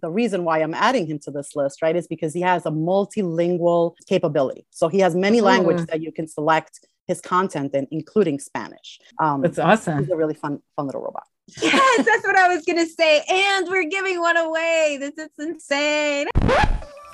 the reason why I'm adding him to this list, right, is because he has a multilingual capability. So he has many mm. languages that you can select his content in, including Spanish. Um, that's awesome. He's a really fun, fun little robot. Yes, that's what I was going to say. And we're giving one away. This is insane.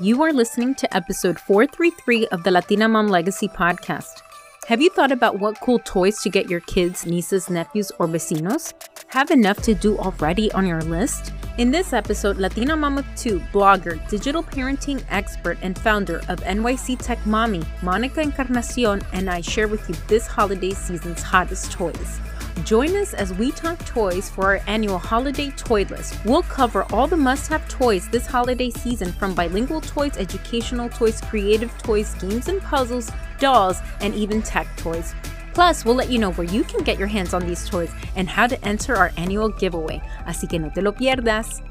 You are listening to episode 433 of the Latina Mom Legacy podcast. Have you thought about what cool toys to get your kids, nieces, nephews, or vecinos? Have enough to do already on your list? In this episode, Latina Mama 2 blogger, digital parenting expert, and founder of NYC Tech Mommy, Monica Encarnacion, and I share with you this holiday season's hottest toys. Join us as we talk toys for our annual holiday toy list. We'll cover all the must have toys this holiday season from bilingual toys, educational toys, creative toys, games and puzzles, dolls, and even tech toys. Plus, we'll let you know where you can get your hands on these toys and how to enter our annual giveaway. Así que no te lo pierdas.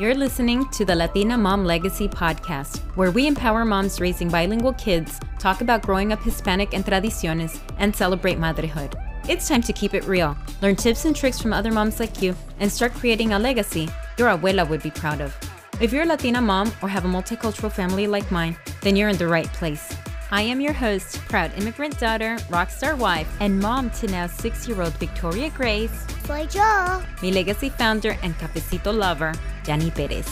You're listening to the Latina Mom Legacy podcast, where we empower moms raising bilingual kids, talk about growing up Hispanic and tradiciones, and celebrate motherhood. It's time to keep it real. Learn tips and tricks from other moms like you and start creating a legacy your abuela would be proud of. If you're a Latina mom or have a multicultural family like mine, then you're in the right place. I am your host, proud immigrant daughter, rockstar wife, and mom to now six year old Victoria Grace. Soy yo. Mi Legasi founder and cafecito lover, Janny Perez.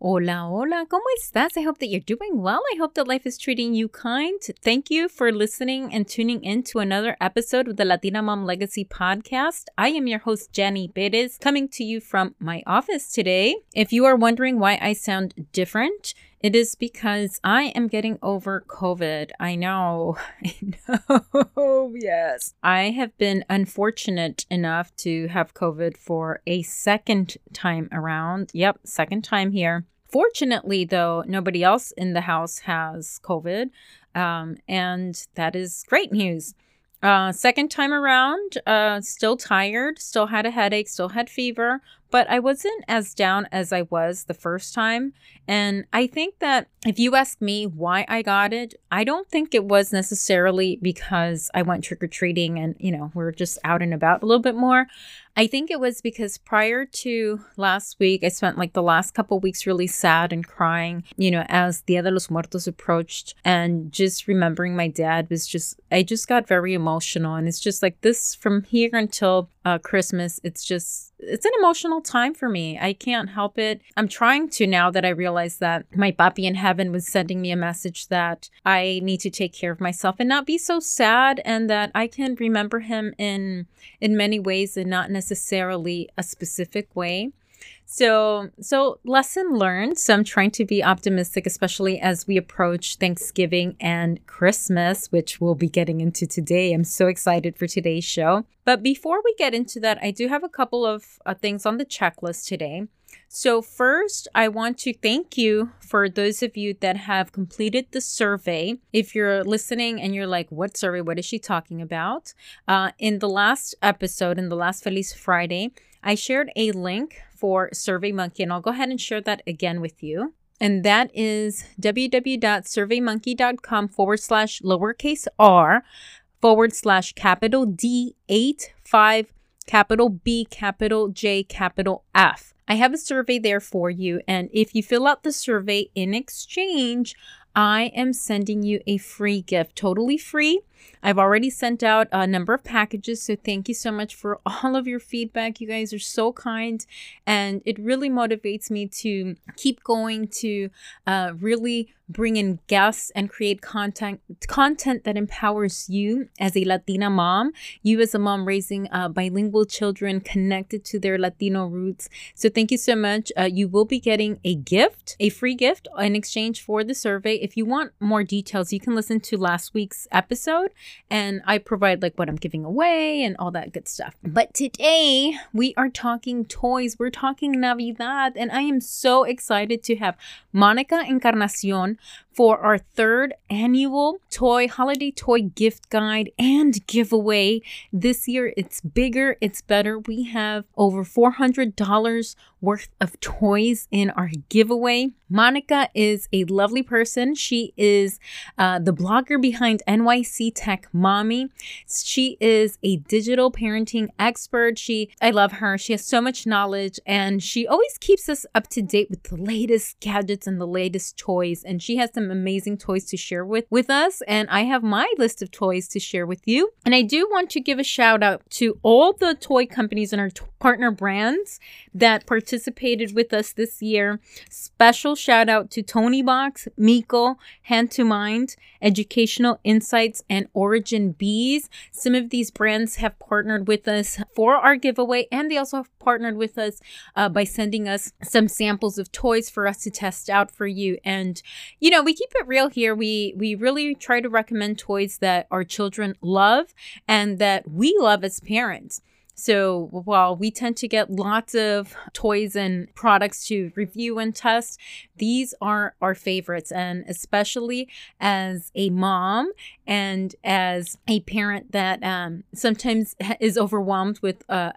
Hola, hola, ¿cómo estás? I hope that you're doing well. I hope that life is treating you kind. Thank you for listening and tuning in to another episode of the Latina Mom Legacy podcast. I am your host, Janny Perez, coming to you from my office today. If you are wondering why I sound different, it is because I am getting over COVID. I know. I know. Yes. I have been unfortunate enough to have COVID for a second time around. Yep, second time here. Fortunately, though, nobody else in the house has COVID. Um, and that is great news. Uh, second time around, uh, still tired, still had a headache, still had fever, but I wasn't as down as I was the first time. And I think that if you ask me why I got it, I don't think it was necessarily because I went trick or treating and, you know, we're just out and about a little bit more. I think it was because prior to last week, I spent like the last couple weeks really sad and crying, you know, as Dia de los Muertos approached and just remembering my dad was just, I just got very emotional. And it's just like this from here until uh, Christmas, it's just, it's an emotional time for me. I can't help it. I'm trying to now that I realize that my papi in heaven was sending me a message that I need to take care of myself and not be so sad and that I can remember him in in many ways and not necessarily a specific way. So, so lesson learned. So I'm trying to be optimistic, especially as we approach Thanksgiving and Christmas, which we'll be getting into today. I'm so excited for today's show. But before we get into that, I do have a couple of uh, things on the checklist today. So, first, I want to thank you for those of you that have completed the survey. If you're listening and you're like, what survey? What is she talking about? Uh, in the last episode, in the last Feliz Friday, I shared a link for SurveyMonkey, and I'll go ahead and share that again with you. And that is www.surveymonkey.com forward slash lowercase r forward slash capital D 8 5 capital B capital J capital F. I have a survey there for you. And if you fill out the survey in exchange, I am sending you a free gift, totally free. I've already sent out a number of packages, so thank you so much for all of your feedback. You guys are so kind, and it really motivates me to keep going to uh, really bring in guests and create content content that empowers you as a Latina mom, you as a mom raising uh, bilingual children connected to their Latino roots. So thank you so much. Uh, you will be getting a gift, a free gift in exchange for the survey. If you want more details, you can listen to last week's episode and I provide like what I'm giving away and all that good stuff. But today we are talking toys. We're talking Navidad, and I am so excited to have Monica Encarnacion for our third annual toy holiday toy gift guide and giveaway. This year it's bigger, it's better. We have over $400 worth of toys in our giveaway. Monica is a lovely person. She is uh, the blogger behind NYC Tech Mommy. She is a digital parenting expert. She, I love her. She has so much knowledge and she always keeps us up to date with the latest gadgets and the latest toys. And she has some amazing toys to share with, with us. And I have my list of toys to share with you. And I do want to give a shout out to all the toy companies and our t- partner brands that participated with us this year. Special shout out to Toniebox, Miko, Hand to Mind, Educational Insights, and Origin Bees. Some of these brands have partnered with us for our giveaway, and they also have partnered with us uh, by sending us some samples of toys for us to test out for you. And you know, we keep it real here. We we really try to recommend toys that our children love and that we love as parents. So while we tend to get lots of toys and products to review and test, these are our favorites. And especially as a mom and as a parent that um, sometimes is overwhelmed with uh,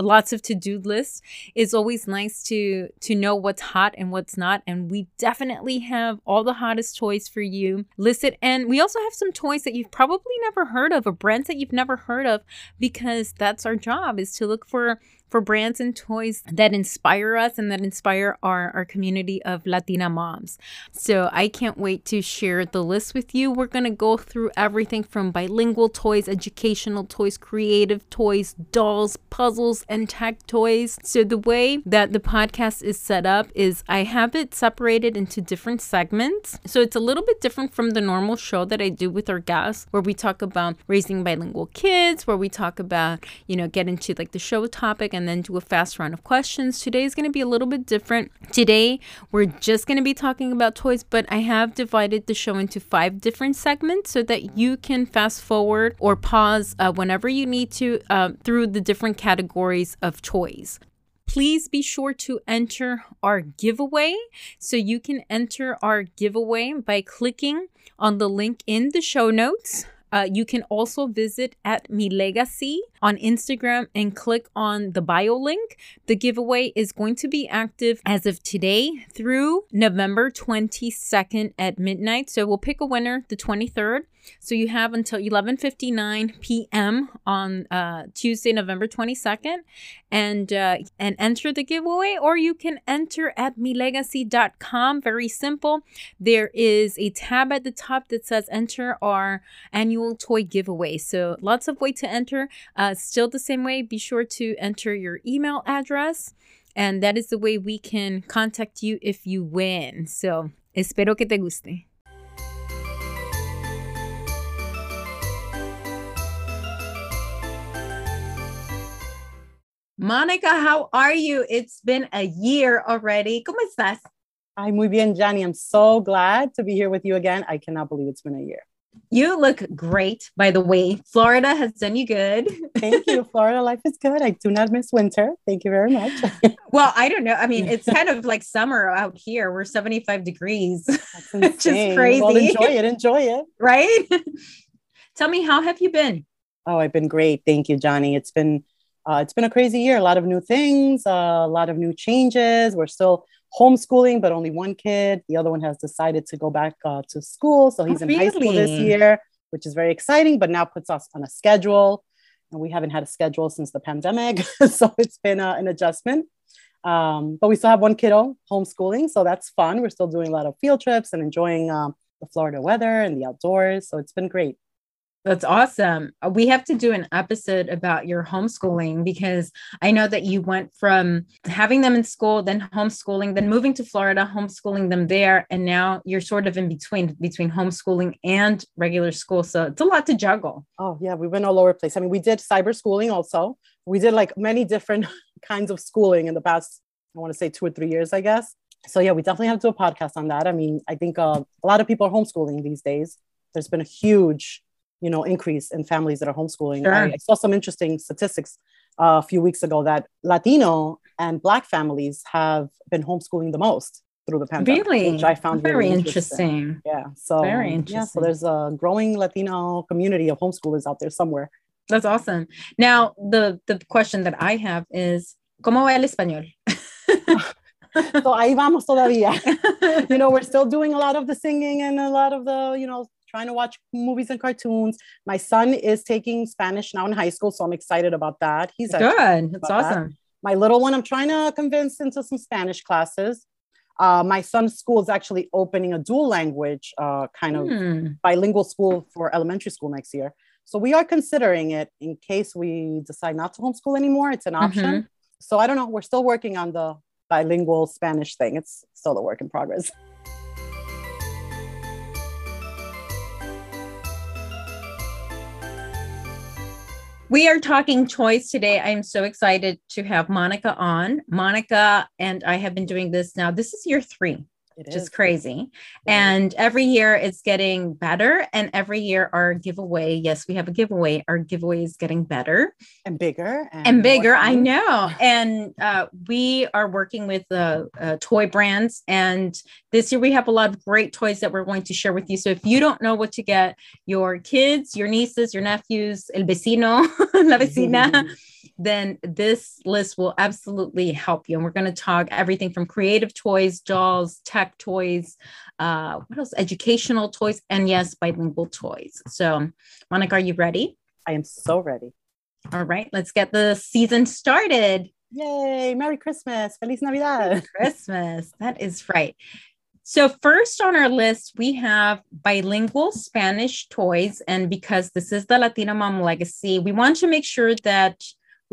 lots of to-do lists, it's always nice to to know what's hot and what's not. And we definitely have all the hottest toys for you listed. And we also have some toys that you've probably never heard of or brands that you've never heard of because that's our job job is to look for for brands and toys that inspire us and that inspire our, our community of Latina moms. So I can't wait to share the list with you. We're going to go through everything from bilingual toys, educational toys, creative toys, dolls, puzzles, and tech toys. So the way that the podcast is set up is I have it separated into different segments. So it's a little bit different from the normal show that I do with our guests, where we talk about raising bilingual kids, where we talk about, you know, get into like the show topic and and then do a fast round of questions. Today is going to be a little bit different. Today, we're just going to be talking about toys, but I have divided the show into five different segments so that you can fast forward or pause uh, whenever you need to uh, through the different categories of toys please be sure to enter our giveaway. So you can enter our giveaway by clicking on the link in the show notes. Uh, you can also visit at Mi Legasi on Instagram and click on the bio link. The giveaway is going to be active as of today through November 22nd at midnight. So we'll pick a winner the 23rd. So you have until 11:59 p.m. on uh, Tuesday, November 22nd, and uh, and enter the giveaway. Or you can enter at milegasi.com. Very simple. There is a tab at the top that says "Enter our annual toy giveaway." So lots of way to enter. Uh, still the same way. Be sure to enter your email address. And that is the way we can contact you if you win. So, espero que te guste. Monica, how are you? It's been a year already. ¿Cómo estás? Ay, muy bien, Janny. I'm so glad to be here with you again. I cannot believe it's been a year. You look great, by the way. Florida has done you good. Thank you. Florida life is good. I do not miss winter. Thank you very much. well, I don't know. I mean, it's kind of like summer out here. We're 75 degrees. That's Just crazy. Well, enjoy it. Enjoy it. Right? Tell me, how have you been? Oh, I've been great. Thank you, Janny. It's been uh, it's been a crazy year. A lot of new things, uh, a lot of new changes. We're still homeschooling, but only one kid. The other one has decided to go back uh, to school, so he's oh, in really? high school this year, which is very exciting. But now puts us on a schedule, and we haven't had a schedule since the pandemic, so it's been uh, an adjustment. Um, but we still have one kiddo homeschooling, so that's fun. We're still doing a lot of field trips and enjoying um, the Florida weather and the outdoors. So it's been great. That's awesome. Uh, we have to do an episode about your homeschooling because I know that you went from having them in school, then homeschooling, then moving to Florida, homeschooling them there, and now you're sort of in between between homeschooling and regular school. So it's a lot to juggle. Oh yeah, we went all over the place. I mean, we did cyber schooling also. We did like many different kinds of schooling in the past. I want to say two or three years, I guess. So yeah, we definitely have to do a podcast on that. I mean, I think uh, a lot of people are homeschooling these days. There's been a huge you know increase in families that are homeschooling. Sure. I, I, saw some interesting statistics uh, a few weeks ago that Latino and Black families have been homeschooling the most. through the pandemic, really, which I found very really interesting. interesting. Yeah, so Very Yeah, so there's a growing Latino community of homeschoolers out there somewhere. That's awesome. Now, the the question that I have is, ¿cómo va el español? So ahí vamos todavía. you know, we're still doing a lot of the singing and a lot of the, you know, trying to watch movies and cartoons. My son is taking Spanish now in high school, so I'm excited about that. He's Good. That's about that. awesome. my little one, I'm trying to convince into some Spanish classes. Uh, my son's school is actually opening a dual language uh, kind of Hmm. bilingual school for elementary school next year. So we are considering it in case we decide not to homeschool anymore. It's an option. So I don't know. We're still working on the bilingual Spanish thing. It's still a work in progress. We are talking toys today. I'm so excited to have Monica on. Monica and I have been doing this now. This is year three, It which is crazy. And every year it's getting better. And every year our giveaway, yes, we have a giveaway. Our giveaway is getting better and bigger and, and bigger. I know. And uh, we are working with uh, uh, toy brands. And this year we have a lot of great toys that we're going to share with you. So if you don't know what to get your kids, your nieces, your nephews, el vecino, la vecina, then this list will absolutely help you. And we're going to talk everything from creative toys, dolls, tech toys, uh, what else? Educational toys, and yes, bilingual toys. So, Monica, are you ready? I am so ready. All right, let's get the season started. Yay! Merry Christmas! Feliz Navidad! Christmas. That is right. So, first on our list, we have bilingual Spanish toys. And because this is the Latina Mom legacy, we want to make sure that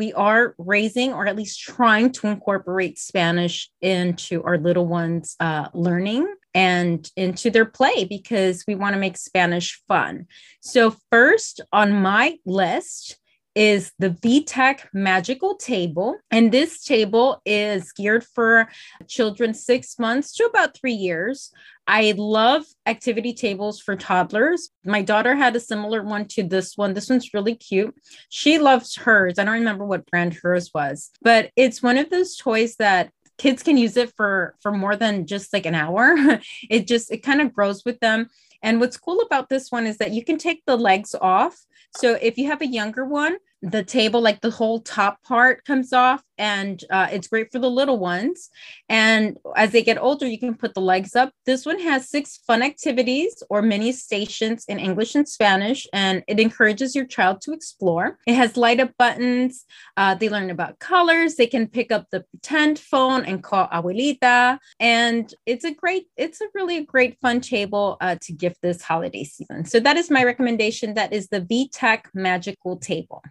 we are raising or at least trying to incorporate Spanish into our little ones' uh, learning and into their play because we want to make Spanish fun. So, first on my list, is the VTech Magical Table. And this table is geared for children six months to about three years. I love activity tables for toddlers. My daughter had a similar one to this one. This one's really cute. She loves hers. I don't remember what brand hers was, but it's one of those toys that kids can use it for for more than just like an hour. it just it kind of grows with them. And what's cool about this one is that you can take the legs off. So if you have a younger one, the table, like the whole top part comes off, and uh, it's great for the little ones. And as they get older, you can put the legs up. This one has six fun activities or mini stations in English and Spanish, and it encourages your child to explore. It has light up buttons. Uh, they learn about colors. They can pick up the pretend phone and call abuelita. And it's a great, it's a really great fun table uh, to gift this holiday season. So that is my recommendation. That is the VTech Magical Table.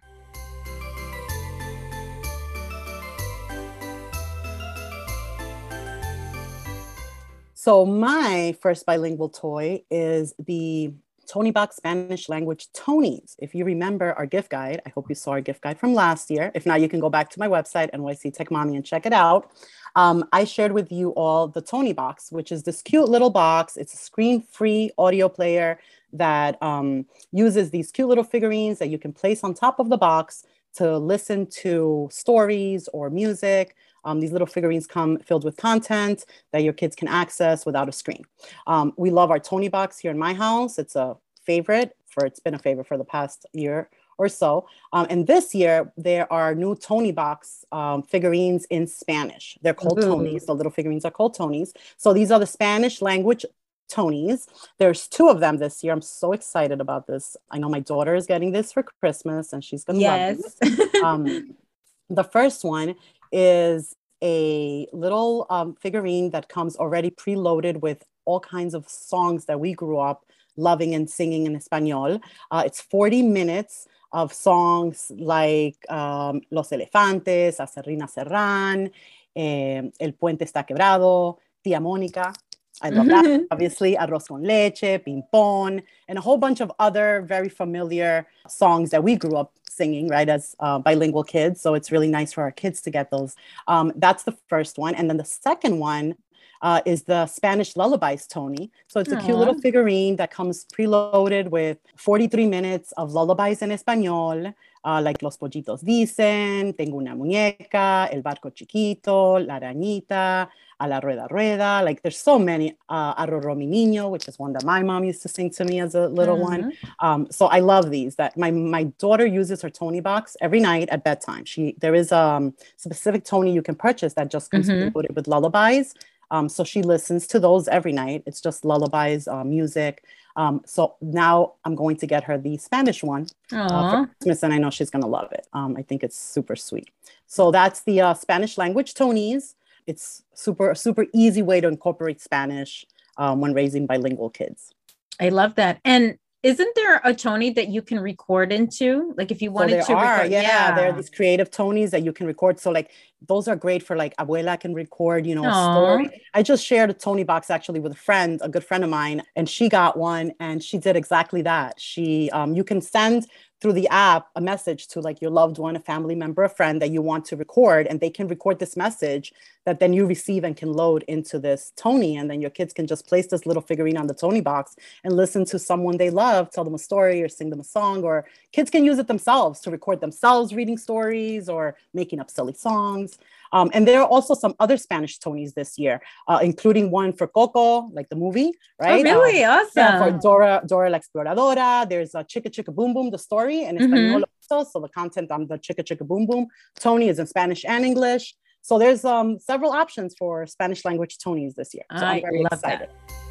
So my first bilingual toy is the Toniebox Spanish language Tonies. If you remember our gift guide, I hope you saw our gift guide from last year. If not, you can go back to my website, NYC Tech Mommy, and check it out. Um, I shared with you all the Toniebox, which is this cute little box. It's a screen-free audio player that um, uses these cute little figurines that you can place on top of the box to listen to stories or music. Um, these little figurines come filled with content that your kids can access without a screen. Um, we love our Toniebox here in my house. It's a favorite for it's been a favorite for the past year or so. Um, and this year there are new Toniebox um, figurines in Spanish. They're called Ooh. Tonies. The little figurines are called Tonies. So these are the Spanish language Tonies. There's two of them this year. I'm so excited about this. I know my daughter is getting this for Christmas and she's gonna love Yes. this um, the first one is a little um, figurine that comes already preloaded with all kinds of songs that we grew up loving and singing in Espanol. Uh, it's 40 minutes of songs like um, Los Elefantes, Aserrín Aserrán, eh, El Puente Está Quebrado, Tía Mónica. I love that. Obviously, Arroz con Leche, Pimpón, and a whole bunch of other very familiar songs that we grew up singing, right, as uh, bilingual kids. So it's really nice for our kids to get those. Um, that's the first one. And then the second one uh, is the Spanish Lullabies Tonie. So it's a cute little figurine that comes preloaded with 43 minutes of lullabies in Espanol, uh, like Los Pollitos Dicen, Tengo una muñeca, El Barco Chiquito, La Arañita, A la Rueda Rueda. Like there's so many. Uh, Arroro mi niño, which is one that my mom used to sing to me as a little one. Um, so I love these. That my my daughter uses her Toniebox every night at bedtime. She there is a um, specific Tonie you can purchase that just comes mm-hmm. with lullabies. Um, so she listens to those every night. It's just lullabies, uh, music. Um, so now I'm going to get her the Spanish one uh, for Christmas, and I know she's going to love it. Um, I think it's super sweet. So that's the uh, Spanish language Tonies. It's super super easy way to incorporate Spanish um, when raising bilingual kids. I love that. And isn't there a Tonie that you can record into? Like if you wanted so to are, record, yeah, yeah, there are these creative Tonies that you can record. So like those are great for like abuela can record, you know, Aww. a story. I just shared a Toniebox actually with a friend, a good friend of mine, and she got one and she did exactly that. She um you can send through the app a message to like your loved one, a family member, a friend that you want to record, and they can record this message that then you receive and can load into this Tonie. And then your kids can just place this little figurine on the Toniebox and listen to someone they love, tell them a story or sing them a song, or kids can use it themselves to record themselves reading stories or making up silly songs. Um, and there are also some other Spanish Tonies this year, uh, including one for Coco, like the movie, oh, right? Oh, really? Um, awesome. Yeah, for Dora, Dora la Exploradora. There's a Chicka Chicka Boom Boom, the story, and mm-hmm. Espanol so the content on the Chicka Chicka Boom Boom. Tonie is in Spanish and English. So there's um, several options for Spanish language Tonies this year. So I am very excited. That.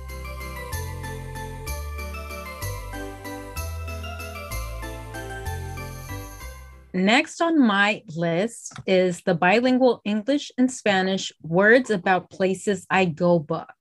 Next on my list is the bilingual English and Spanish words about places I go book.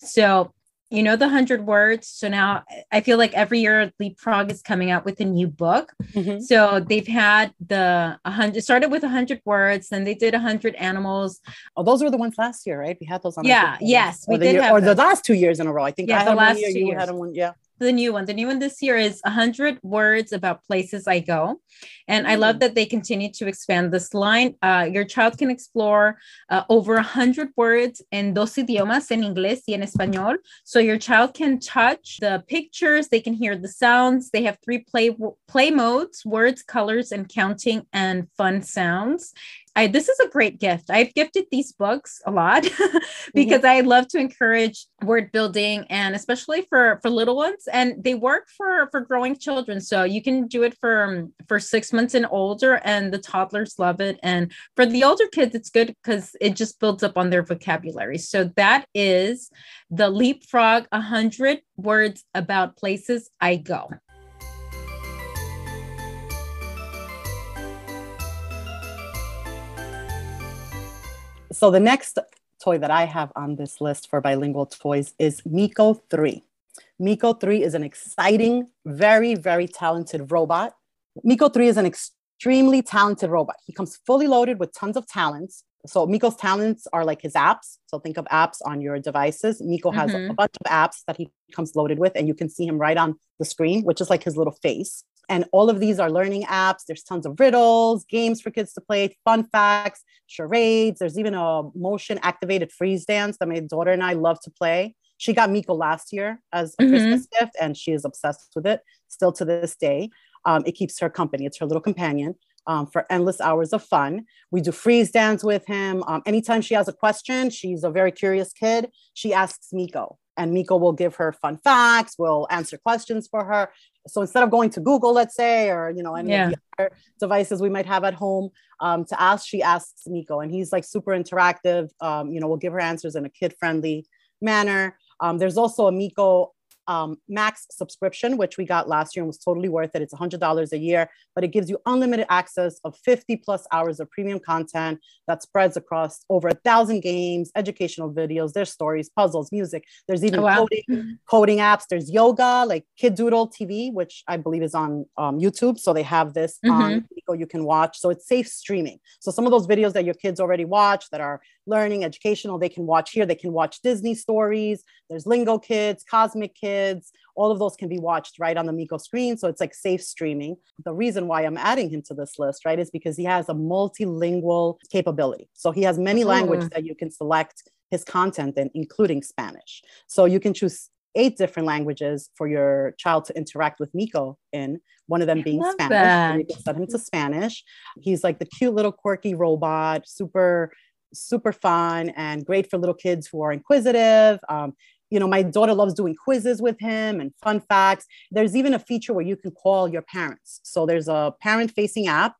So, you know, the 100 words. So now I feel like every year Leapfrog is coming out with a new book. Mm-hmm. So they've had the 100, started with 100 words, then they did 100 animals. Oh, those were the ones last year, right? We had those on. Yeah, yes, we did. Year, or the last two years in a row. I think yeah, I the last year, two you years. had one. Yeah the new one. The new one this year is 100 words about places I go. And I love mm. that they continue to expand this line. Uh, your child can explore uh, over 100 words in dos idiomas, en inglés y en español. So your child can touch the pictures, they can hear the sounds. They have three play, play modes words, colors, and counting, and fun sounds. I, this is a great gift. I've gifted these books a lot because mm-hmm. I love to encourage word building and especially for for little ones and they work for for growing children. So you can do it for um, for 6 months and older and the toddlers love it and for the older kids it's good cuz it just builds up on their vocabulary. So that is the Leapfrog 100 words about places I go. So the next toy that I have on this list for bilingual toys is Miko 3. Miko 3 is an exciting, very, very talented robot. Miko 3 is an extremely talented robot. He comes fully loaded with tons of talents. So Miko's talents are like his apps. So think of apps on your devices. Miko has mm-hmm. a bunch of apps that he comes loaded with, and you can see him right on the screen, which is like his little face. And all of these are learning apps. There's tons of riddles, games for kids to play, fun facts, charades. There's even a motion activated freeze dance that my daughter and I love to play. She got Miko last year as a mm-hmm. Christmas gift, and she is obsessed with it still to this day. Um, it keeps her company, it's her little companion. Um, for endless hours of fun. We do freeze dance with him. Um, anytime she has a question, she's a very curious kid. She asks Miko, and Miko will give her fun facts, will answer questions for her so instead of going to google let's say or you know any yeah. of the other devices we might have at home um, to ask she asks Miko and he's like super interactive um, you know we'll give her answers in a kid friendly manner um, there's also a Miko um, max subscription, which we got last year and was totally worth it. It's $100 a year, but it gives you unlimited access of 50 plus hours of premium content that spreads across over a thousand games, educational videos, there's stories, puzzles, music. There's even oh, wow. coding, coding apps. There's yoga, like Kidoodle TV, which I believe is on um, YouTube. So they have this mm-hmm. on you can watch. So it's safe streaming. So some of those videos that your kids already watch that are learning, educational, they can watch here. They can watch Disney stories. There's Lingokids, Cosmic Kids. All of those can be watched right on the Miko screen. So it's like safe streaming. The reason why I'm adding him to this list, right, is because he has a multilingual capability. So he has many languages mm. that you can select his content in, including Spanish. So you can choose eight different languages for your child to interact with Miko in, one of them being Spanish. That. You can set him to Spanish. He's like the cute little quirky robot, super, super fun and great for little kids who are inquisitive. Um, you know, my daughter loves doing quizzes with him and fun facts. There's even a feature where you can call your parents. So there's a parent facing app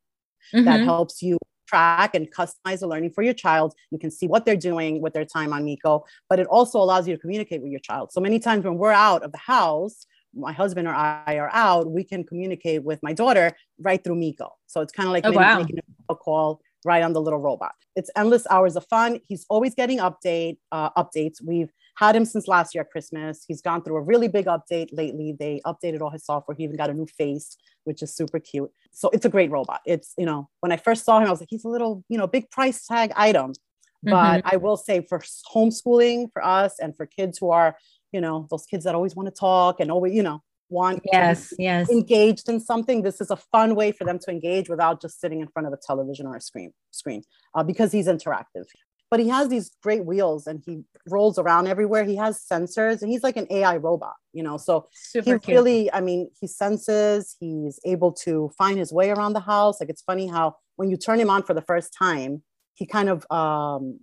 mm-hmm. that helps you track and customize the learning for your child. You can see what they're doing with their time on Miko, but it also allows you to communicate with your child. So many times when we're out of the house, my husband or I are out, we can communicate with my daughter right through Miko. So it's kind of like oh, wow. making a call right on the little robot. It's endless hours of fun. He's always getting update uh, updates. We've had him since last year at Christmas. He's gone through a really big update lately. They updated all his software. He even got a new face, which is super cute. So it's a great robot. It's, you know, when I first saw him, I was like, he's a little, you know, big price tag item. But mm-hmm. I will say for homeschooling for us and for kids who are, you know, those kids that always want to talk and always, you know, want yes yes engaged in something this is a fun way for them to engage without just sitting in front of a television or a screen screen uh, because he's interactive but he has these great wheels and he rolls around everywhere. He has sensors and he's like an AI robot, you know. So Super he cute. really, I mean, he senses, he's able to find his way around the house. Like it's funny how when you turn him on for the first time, he kind of um,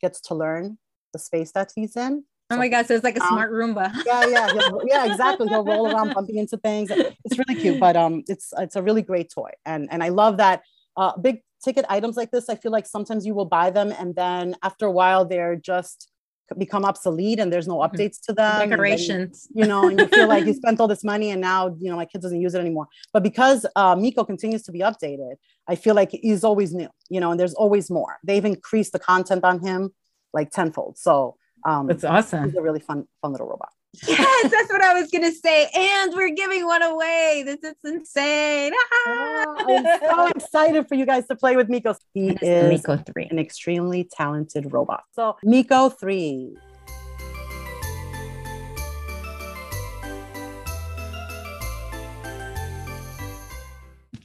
gets to learn the space that he's in. Oh my God! So it's like a um, smart Roomba. yeah, yeah, yeah, exactly. He'll roll around, bumping into things. It's really cute, but um, it's it's a really great toy, and and I love that. Uh, big ticket items like this, I feel like sometimes you will buy them and then after a while they're just become obsolete and there's no mm-hmm. updates to them. Decorations. Then, you know, and you feel like you spent all this money and now, you know, my kid doesn't use it anymore. But because uh, Miko continues to be updated, I feel like he's always new, you know, and there's always more. They've increased the content on him like tenfold. So um, that's awesome. He's a really fun, fun little robot. Yes, that's what I was gonna say. And we're giving one away. This is insane. oh, I'm so excited for you guys to play with Miko. He is Miko 3, an extremely talented robot. So Miko 3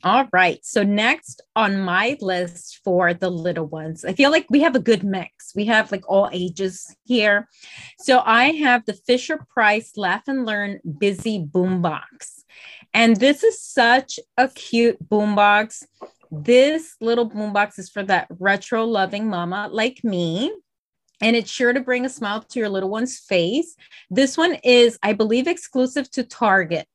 All right. So next on my list for the little ones, I feel like we have a good mix. We have like all ages here. So I have the Fisher Price Laugh and Learn Busy Boombox. And this is such a cute boombox. This little boombox is for that retro loving mama like me. And it's sure to bring a smile to your little one's face. This one is, I believe, exclusive to Target.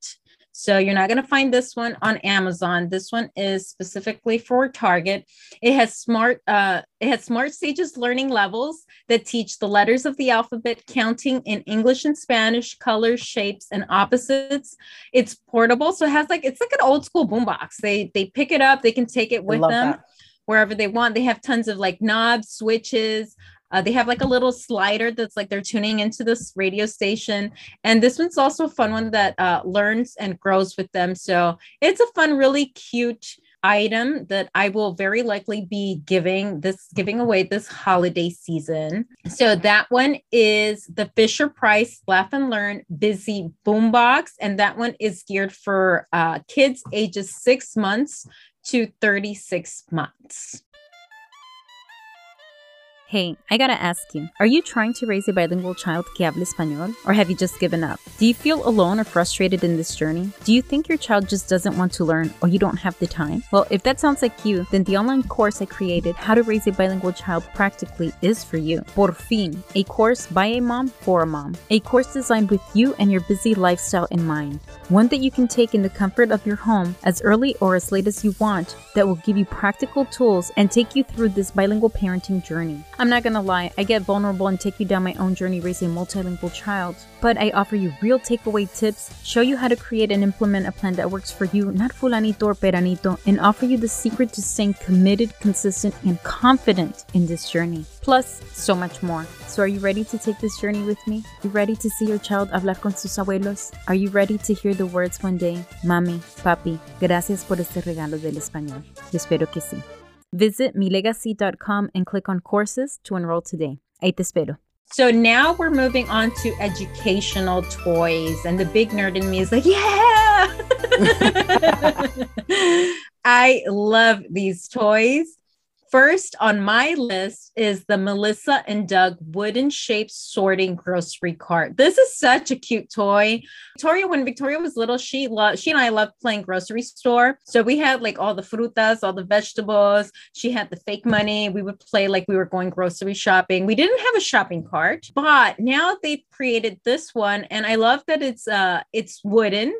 So you're not going to find this one on Amazon. This one is specifically for Target. It has smart uh, it has smart stages learning levels that teach the letters of the alphabet, counting in English and Spanish, colors, shapes, and opposites. It's portable, so it has like it's like an old school boombox. They they pick it up, they can take it with them. That wherever they want. They have tons of like knobs, switches, uh, they have like a little slider that's like they're tuning into this radio station. And this one's also a fun one that uh, learns and grows with them. So it's a fun, really cute item that I will very likely be giving this giving away this holiday season. So that one is the Fisher Price Laugh and Learn Busy Boombox, and that one is geared for uh, kids ages six months to 36 months. Hey, I gotta ask you, are you trying to raise a bilingual child que hable español? Or have you just given up? Do you feel alone or frustrated in this journey? Do you think your child just doesn't want to learn or you don't have the time? Well, if that sounds like you, then the online course I created, How to Raise a Bilingual Child Practically, is for you. Por fin, a course by a mom for a mom. A course designed with you and your busy lifestyle in mind. One that you can take in the comfort of your home as early or as late as you want that will give you practical tools and take you through this bilingual parenting journey. I'm not gonna lie, I get vulnerable and take you down my own journey raising a multilingual child, but I offer you real takeaway tips, show you how to create and implement a plan that works for you, not fulanito or peranito, and offer you the secret to staying committed, consistent, and confident in this journey. Plus, so much more. So, are you ready to take this journey with me? You ready to see your child hablar con sus abuelos? Are you ready to hear the words one day? Mami, papi, gracias por este regalo del español. Espero que sí. Visit milegasi.com and click on courses to enroll today. Ahí te espero. So now we're moving on to educational toys, and the big nerd in me is like, yeah! I love these toys. First on my list is the Melissa and Doug wooden shaped sorting grocery cart. This is such a cute toy. Victoria, when Victoria was little, she loved she and I loved playing grocery store. So we had like all the frutas, all the vegetables. She had the fake money. We would play like we were going grocery shopping. We didn't have a shopping cart, but now they've created this one, and I love that it's uh it's wooden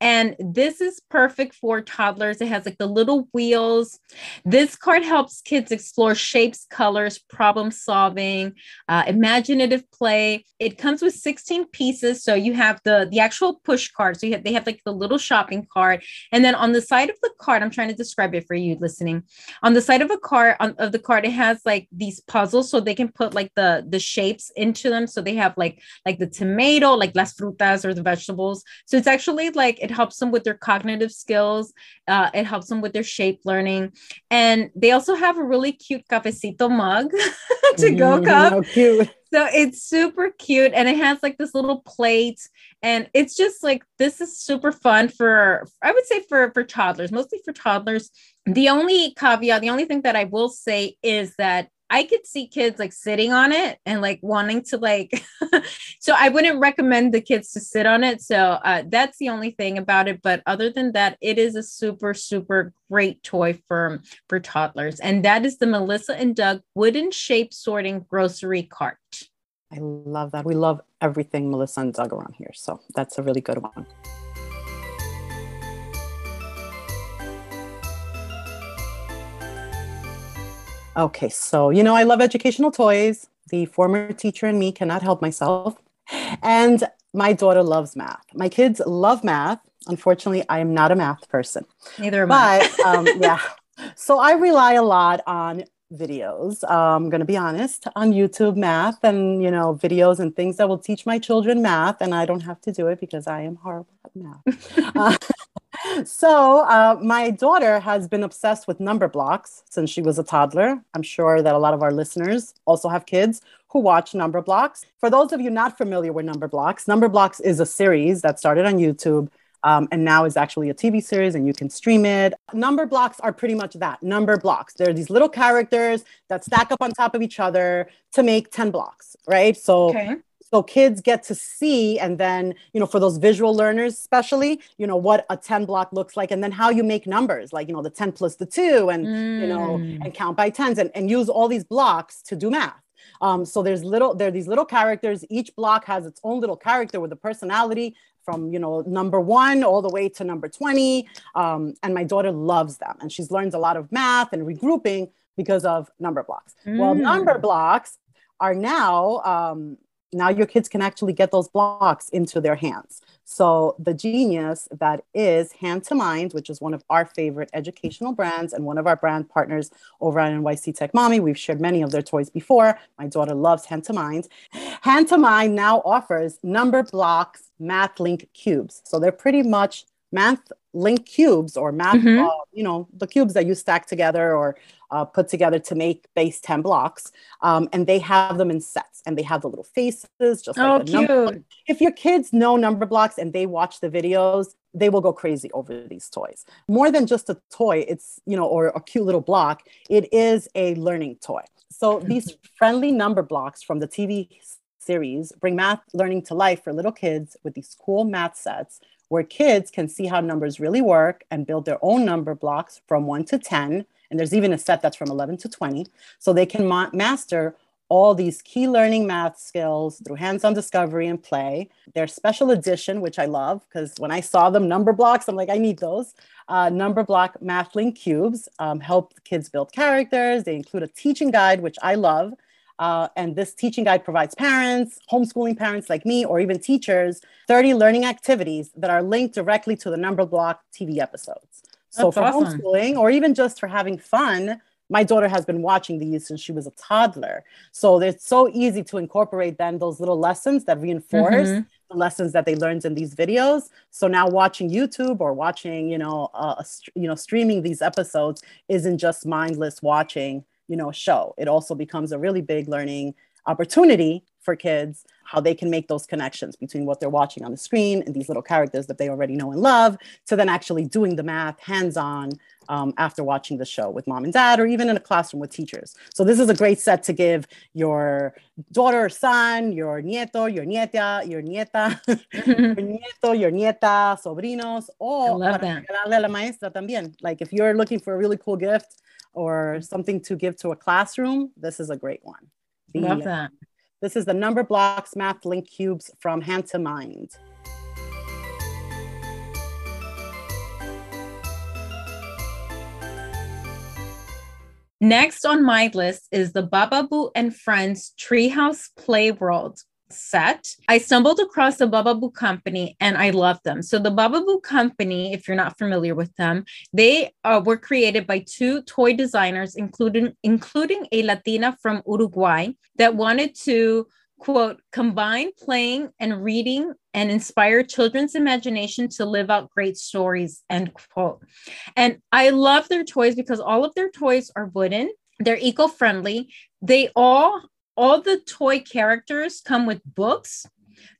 and this is perfect for toddlers. It has like the little wheels. This card helps kids explore shapes, colors, problem solving, uh, imaginative play. It comes with 16 pieces. So you have the, the actual push card. So you have, they have like the little shopping cart. And then on the side of the card, I'm trying to describe it for you listening. On the side of a card on, of the card, it has like these puzzles so they can put like the, the shapes into them. So they have like like the tomato, like las frutas or the vegetables. So it's actually like it helps them with their cognitive skills. Uh, it helps them with their shape learning. And they also have a really cute cafecito mug to go mm, cup. cute. So it's super cute and it has like this little plate and it's just like this is super fun for I would say for for toddlers, mostly for toddlers. The only caveat, the only thing that I will say is that I could see kids like sitting on it and like wanting to like so I wouldn't recommend the kids to sit on it so uh, that's the only thing about it but other than that it is a super super great toy for for toddlers and that is the Melissa and Doug wooden shape sorting grocery cart. I love that. We love everything Melissa and Doug around here so that's a really good one. Okay, so you know, I love educational toys. The former teacher and me cannot help myself. And my daughter loves math. My kids love math. Unfortunately, I am not a math person. Neither am but, I. um, yeah. So I rely a lot on videos. Uh, I'm going to be honest on YouTube math and, you know, videos and things that will teach my children math. And I don't have to do it because I am horrible at math. uh, so uh, my daughter has been obsessed with Numberblocks since she was a toddler. I'm sure that a lot of our listeners also have kids who watch Numberblocks. For those of you not familiar with Numberblocks, number blocks is a series that started on YouTube um, and now is actually a TV series and you can stream it. Numberblocks are pretty much that number blocks. They're these little characters that stack up on top of each other to make 10 blocks, right? So okay so kids get to see and then you know for those visual learners especially you know what a 10 block looks like and then how you make numbers like you know the 10 plus the 2 and mm. you know mm. and count by tens and, and use all these blocks to do math um, so there's little there are these little characters each block has its own little character with a personality from you know number one all the way to number 20 um, and my daughter loves them and she's learned a lot of math and regrouping because of Numberblocks mm. well Numberblocks are now um, now your kids can actually get those blocks into their hands. So the genius that is Hand to Mind, which is one of our favorite educational brands and one of our brand partners over at NYC Tech Mommy. We've shared many of their toys before. My daughter loves Hand to Mind. Hand to Mind now offers Numberblocks math link cubes. So they're pretty much math link cubes or math, mm-hmm. uh, you know, the cubes that you stack together or uh, put together to make base 10 blocks. Um, and they have them in sets and they have the little faces, just like oh, cute. If your kids know Numberblocks and they watch the videos, they will go crazy over these toys. More than just a toy, it's, you know, or a cute little block, it is a learning toy. So these friendly Numberblocks from the TV series bring math learning to life for little kids with these cool math sets where kids can see how numbers really work and build their own number blocks from 1 to 10 and there's even a set that's from 11 to 20 so they can ma- master all these key learning math skills through hands-on discovery and play. Their special edition which i love because when i saw them Numberblocks i'm like i need those uh, Numberblock math link cubes um, help kids build characters. They include a teaching guide which i love uh, and this teaching guide provides parents, homeschooling parents like me, or even teachers, 30 learning activities that are linked directly to the Numberblock TV episodes. So for awesome. homeschooling or even just for having fun, my daughter has been watching these since she was a toddler. So it's so easy to incorporate then those little lessons that reinforce mm-hmm. the lessons that they learned in these videos. So now watching YouTube or watching, you know, uh, you know, streaming these episodes isn't just mindless watching you know show it also becomes a really big learning opportunity for kids how they can make those connections between what they're watching on the screen and these little characters that they already know and love to then actually doing the math hands on um, after watching the show with mom and dad, or even in a classroom with teachers. So this is a great set to give your daughter or son, your nieto, your nieta, your nieta, your nieto, your nieta, sobrinos, or para a la maestra también. Like if you're looking for a really cool gift or something to give to a classroom, this is a great one. The, Love that. This is the Numberblocks math link cubes from hand to mind. Next on my list is the Bababoo and Friends Treehouse Play World set. I stumbled across the Bababoo company and I love them. So the Bababoo company, if you're not familiar with them, they uh, were created by two toy designers, including including a Latina from Uruguay that wanted to quote, combine playing and reading and inspire children's imagination to live out great stories, end quote. And I love their toys because all of their toys are wooden, they're eco-friendly. They all, all the toy characters come with books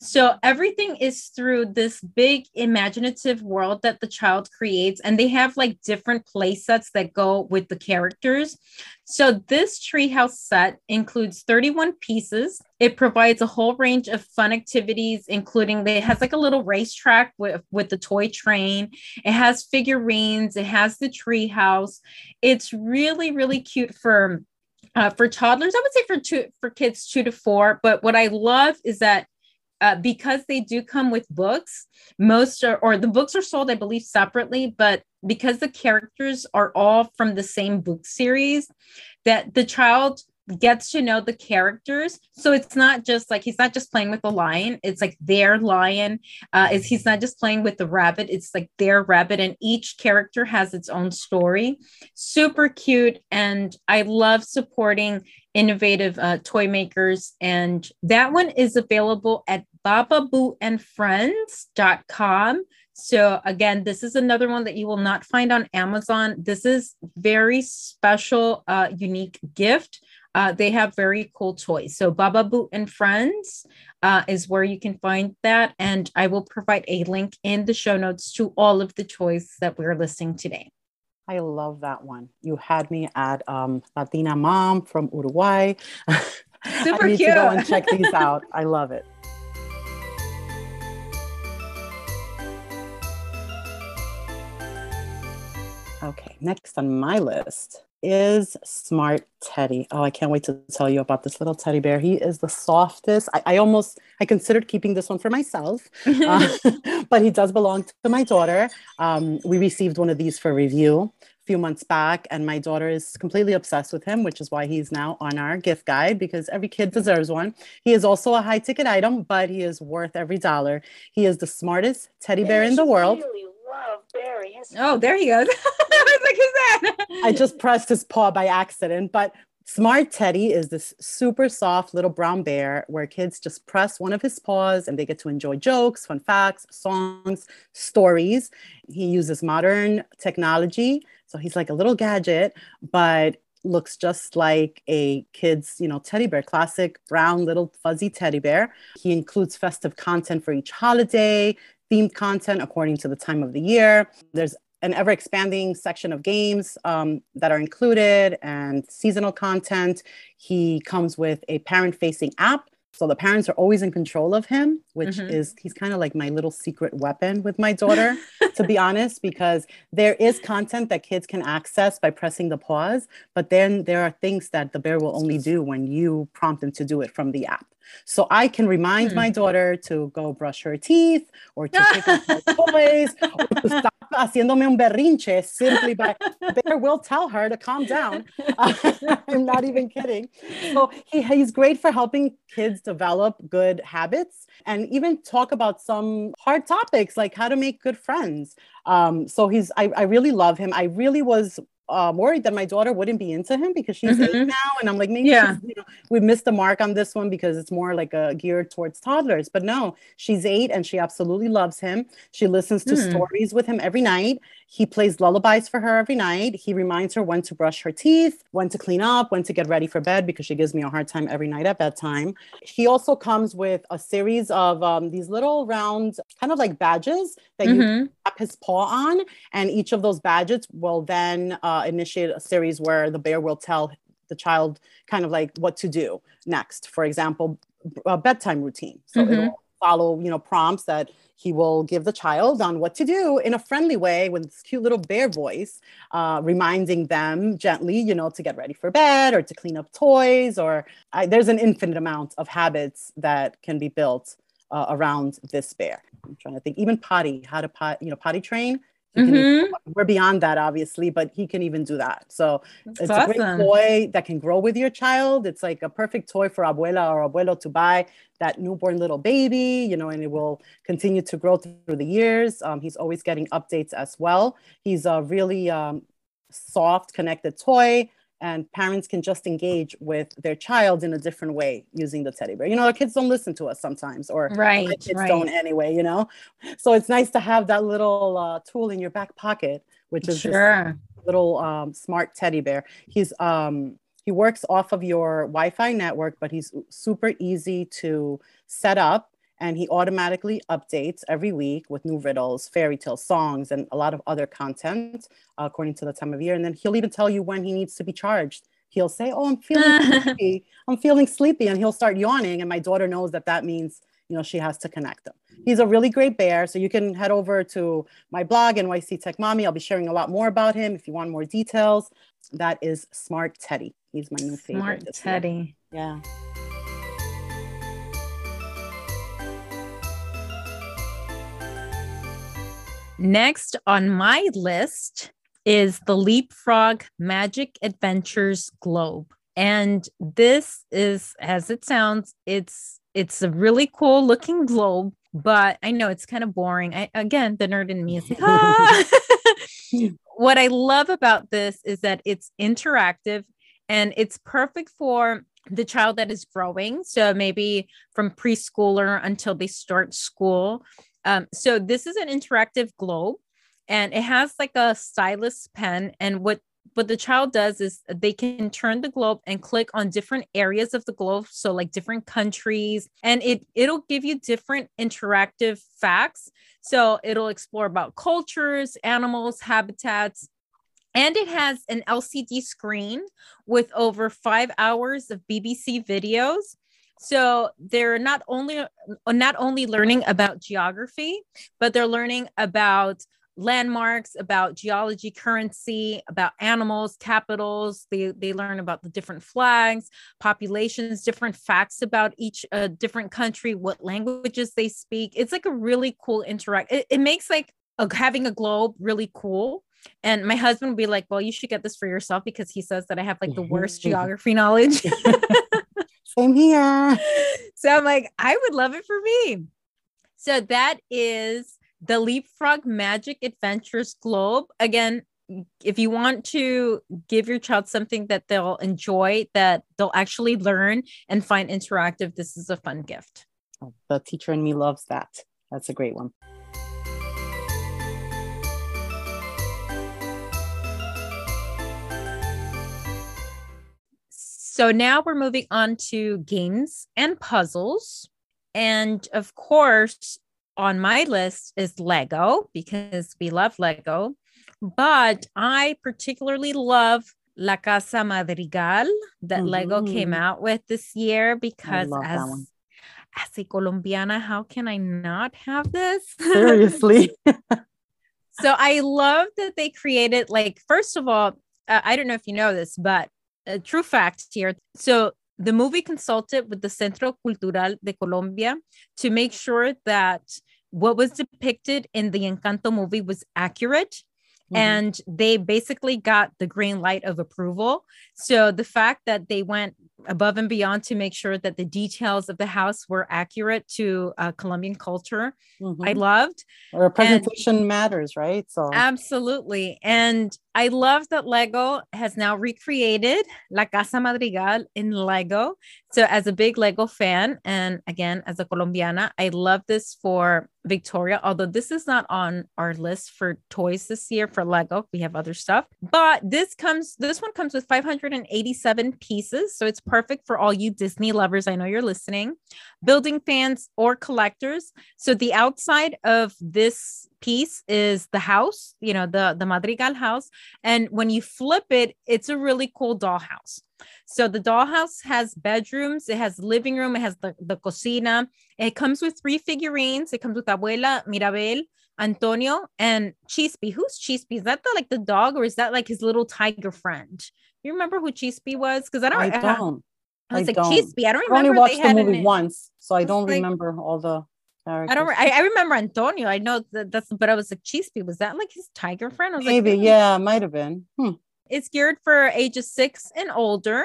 so everything is through this big imaginative world that the child creates, and they have like different play sets that go with the characters. So this treehouse set includes 31 pieces. It provides a whole range of fun activities, including it has like a little racetrack with, with the toy train. It has figurines. It has the treehouse. It's really, really cute for uh, for toddlers. I would say for two for kids two to four. But what I love is that uh, because they do come with books, most are, or the books are sold, I believe, separately, but because the characters are all from the same book series, that the child gets to know the characters. So it's not just like he's not just playing with the lion. It's like their lion uh is he's not just playing with the rabbit. It's like their rabbit and each character has its own story. Super cute and i love supporting innovative uh, toy makers and that one is available at bababooandfriends.com so again, this is another one that you will not find on Amazon. This is very special, uh, unique gift uh, they have very cool toys. So Bababoo and Friends uh, is where you can find that. And I will provide a link in the show notes to all of the toys that we're listing today. I love that one. You had me at um, Latina Mom from Uruguay. Super I need cute. to go and check these out. I love it. Okay, next on my list is Smart Teddy. Oh, I can't wait to tell you about this little teddy bear. He is the softest. I, I almost I considered keeping this one for myself, uh, but he does belong to my daughter. Um, we received one of these for review a few months back, and my daughter is completely obsessed with him, which is why he's now on our gift guide because every kid deserves one. He is also a high ticket item, but he is worth every dollar. He is the smartest teddy bear in the world. Really love Barry. Oh, there he goes. I was like, who's that? I just pressed his paw by accident, but Smart Teddy is this super soft little brown bear where kids just press one of his paws and they get to enjoy jokes, fun facts, songs, stories. He uses modern technology. So he's like a little gadget, but looks just like a kid's, you know, teddy bear, classic brown little fuzzy teddy bear. He includes festive content for each holiday, themed content according to the time of the year. There's an ever expanding section of games um, that are included and seasonal content. He comes with a parent facing app. So the parents are always in control of him, which mm-hmm. is, he's kind of like my little secret weapon with my daughter, to be honest, because there is content that kids can access by pressing the pause. But then there are things that the bear will only do when you prompt him to do it from the app. So I can remind hmm. my daughter to go brush her teeth or to pick up her toys or to stop haciéndome un berrinche simply by Bear will tell her to calm down. Uh, I'm not even kidding. So he, he's great for helping kids develop good habits and even talk about some hard topics like how to make good friends. Um, so he's I, I really love him. I really was um, worried that my daughter wouldn't be into him because she's Mhm. eight now, and I'm like, maybe Yeah. you know, we missed the mark on this one because it's more like a geared towards toddlers. But no, she's eight and she absolutely loves him. She listens to Hmm. stories with him every night. He plays lullabies for her every night. He reminds her when to brush her teeth, when to clean up, when to get ready for bed because she gives me a hard time every night at bedtime. He also comes with a series of um, these little round, kind of like badges that you Mhm. tap his paw on, and each of those badges will then uh, initiate a series where the bear will tell the child kind of like what to do next. For example, a bedtime routine. So Mhm. it'll follow, you know, prompts that he will give the child on what to do in a friendly way with this cute little bear voice, uh, reminding them gently, you know, to get ready for bed or to clean up toys. Or I, there's an infinite amount of habits that can be built uh, around this bear. I'm trying to think, even potty, how to pot, you know, potty train. Even- we're beyond that, obviously, but he can even do that. So That's it's a great toy that can grow with your child. It's like a perfect toy for abuela or abuelo to buy that newborn little baby, you know, and it will continue to grow through the years. Um, he's always getting updates as well. He's a really um, soft, connected toy, and parents can just engage with their child in a different way using the teddy bear. You know, our kids don't listen to us sometimes, or Right, kids right. don't anyway, you know? So it's nice to have that little uh, tool in your back pocket, which is Sure. little um, smart teddy bear. He's um, he works off of your Wi-Fi network, but he's super easy to set up, and he automatically updates every week with new riddles, fairy tale songs, and a lot of other content uh, according to the time of year. And then he'll even tell you when he needs to be charged. He'll say, "Oh, I'm feeling sleepy. I'm feeling sleepy," and he'll start yawning, and my daughter knows that that means you know she has to connect him. He's a really great bear. So you can head over to my blog, NYC Tech Mommy. I'll be sharing a lot more about him if you want more details. That is Smart Teddy. He's my new favorite. Smart this year. Teddy. Yeah. Next on my list is the Leapfrog Magic Adventures Globe. And this is as it sounds, it's it's a really cool looking globe, but I know it's kind of boring. I again, the nerd in me is like, ah. what I love about this is that it's interactive and it's perfect for the child that is growing. So maybe from preschooler until they start school. Um, so this is an interactive globe and it has like a stylus pen. And what what the child does is they can turn the globe and click on different areas of the globe so like different countries and it it'll give you different interactive facts so it'll explore about cultures animals habitats and it has an LCD screen with over five hours of BBC videos. So they're not only not only learning about geography, but they're learning about landmarks, about geology, currency, about animals, capitals. They they learn about the different flags, populations, different facts about each uh, different country, what languages they speak. It's like a really cool interact. It, it makes like a, having a globe really cool. And my husband would be like, "Well, you should get this for yourself because he says that I have like the worst geography knowledge." Same here. so I'm like, I would love it for me. So that is the Leapfrog Magic Adventures Globe. Again, if you want to give your child something that they'll enjoy, that they'll actually learn and find interactive, this is a fun gift. Oh, the teacher in me loves that. That's a great one. So now we're moving on to games and puzzles. And of course, on my list is Lego because we love Lego. But I particularly love La Casa Madrigal that Lego came out with this year because as, as a Colombiana, how can I not have this? Seriously. so I love that they created like first of all, uh, I don't know if you know this, but a true fact here. So the movie consulted with the Centro Cultural de Colombia to make sure that what was depicted in the Encanto movie was accurate. Mhm. And they basically got the green light of approval. So the fact that they went above and beyond to make sure that the details of the house were accurate to uh, Colombian culture. Mm-hmm. I loved. Or presentation and matters, right? So absolutely. And I love that Lego has now recreated La Casa Madrigal in Lego. So, as a big Lego fan, and again, as a Colombiana, I love this for Victoria, although this is not on our list for toys this year for Lego. We have other stuff, but this comes, this one comes with 587 pieces. So, it's perfect for all you Disney lovers. I know you're listening, building fans or collectors. So, the outside of this piece is the house, you know, the the Madrigal house, and when you flip it, it's a really cool dollhouse. So the dollhouse has bedrooms, it has living room, it has the, the cocina. It comes with three figurines. It comes with Abuela, Mirabel, Antonio, and Chispy. Who's Chispy? Is that the like the dog or is that like his little tiger friend? You remember who Chispy was? Because I don't I don't. I, I was like don't. Chispy. I don't remember. I only watched the movie once, so I don't like, remember all the Characters. I don't. I, I, remember Antonio. I know that that's. But I was like, Chispy. Was that like his tiger friend? I was Maybe. Like, hmm. yeah, might have been. Hmm. It's geared for ages six and older.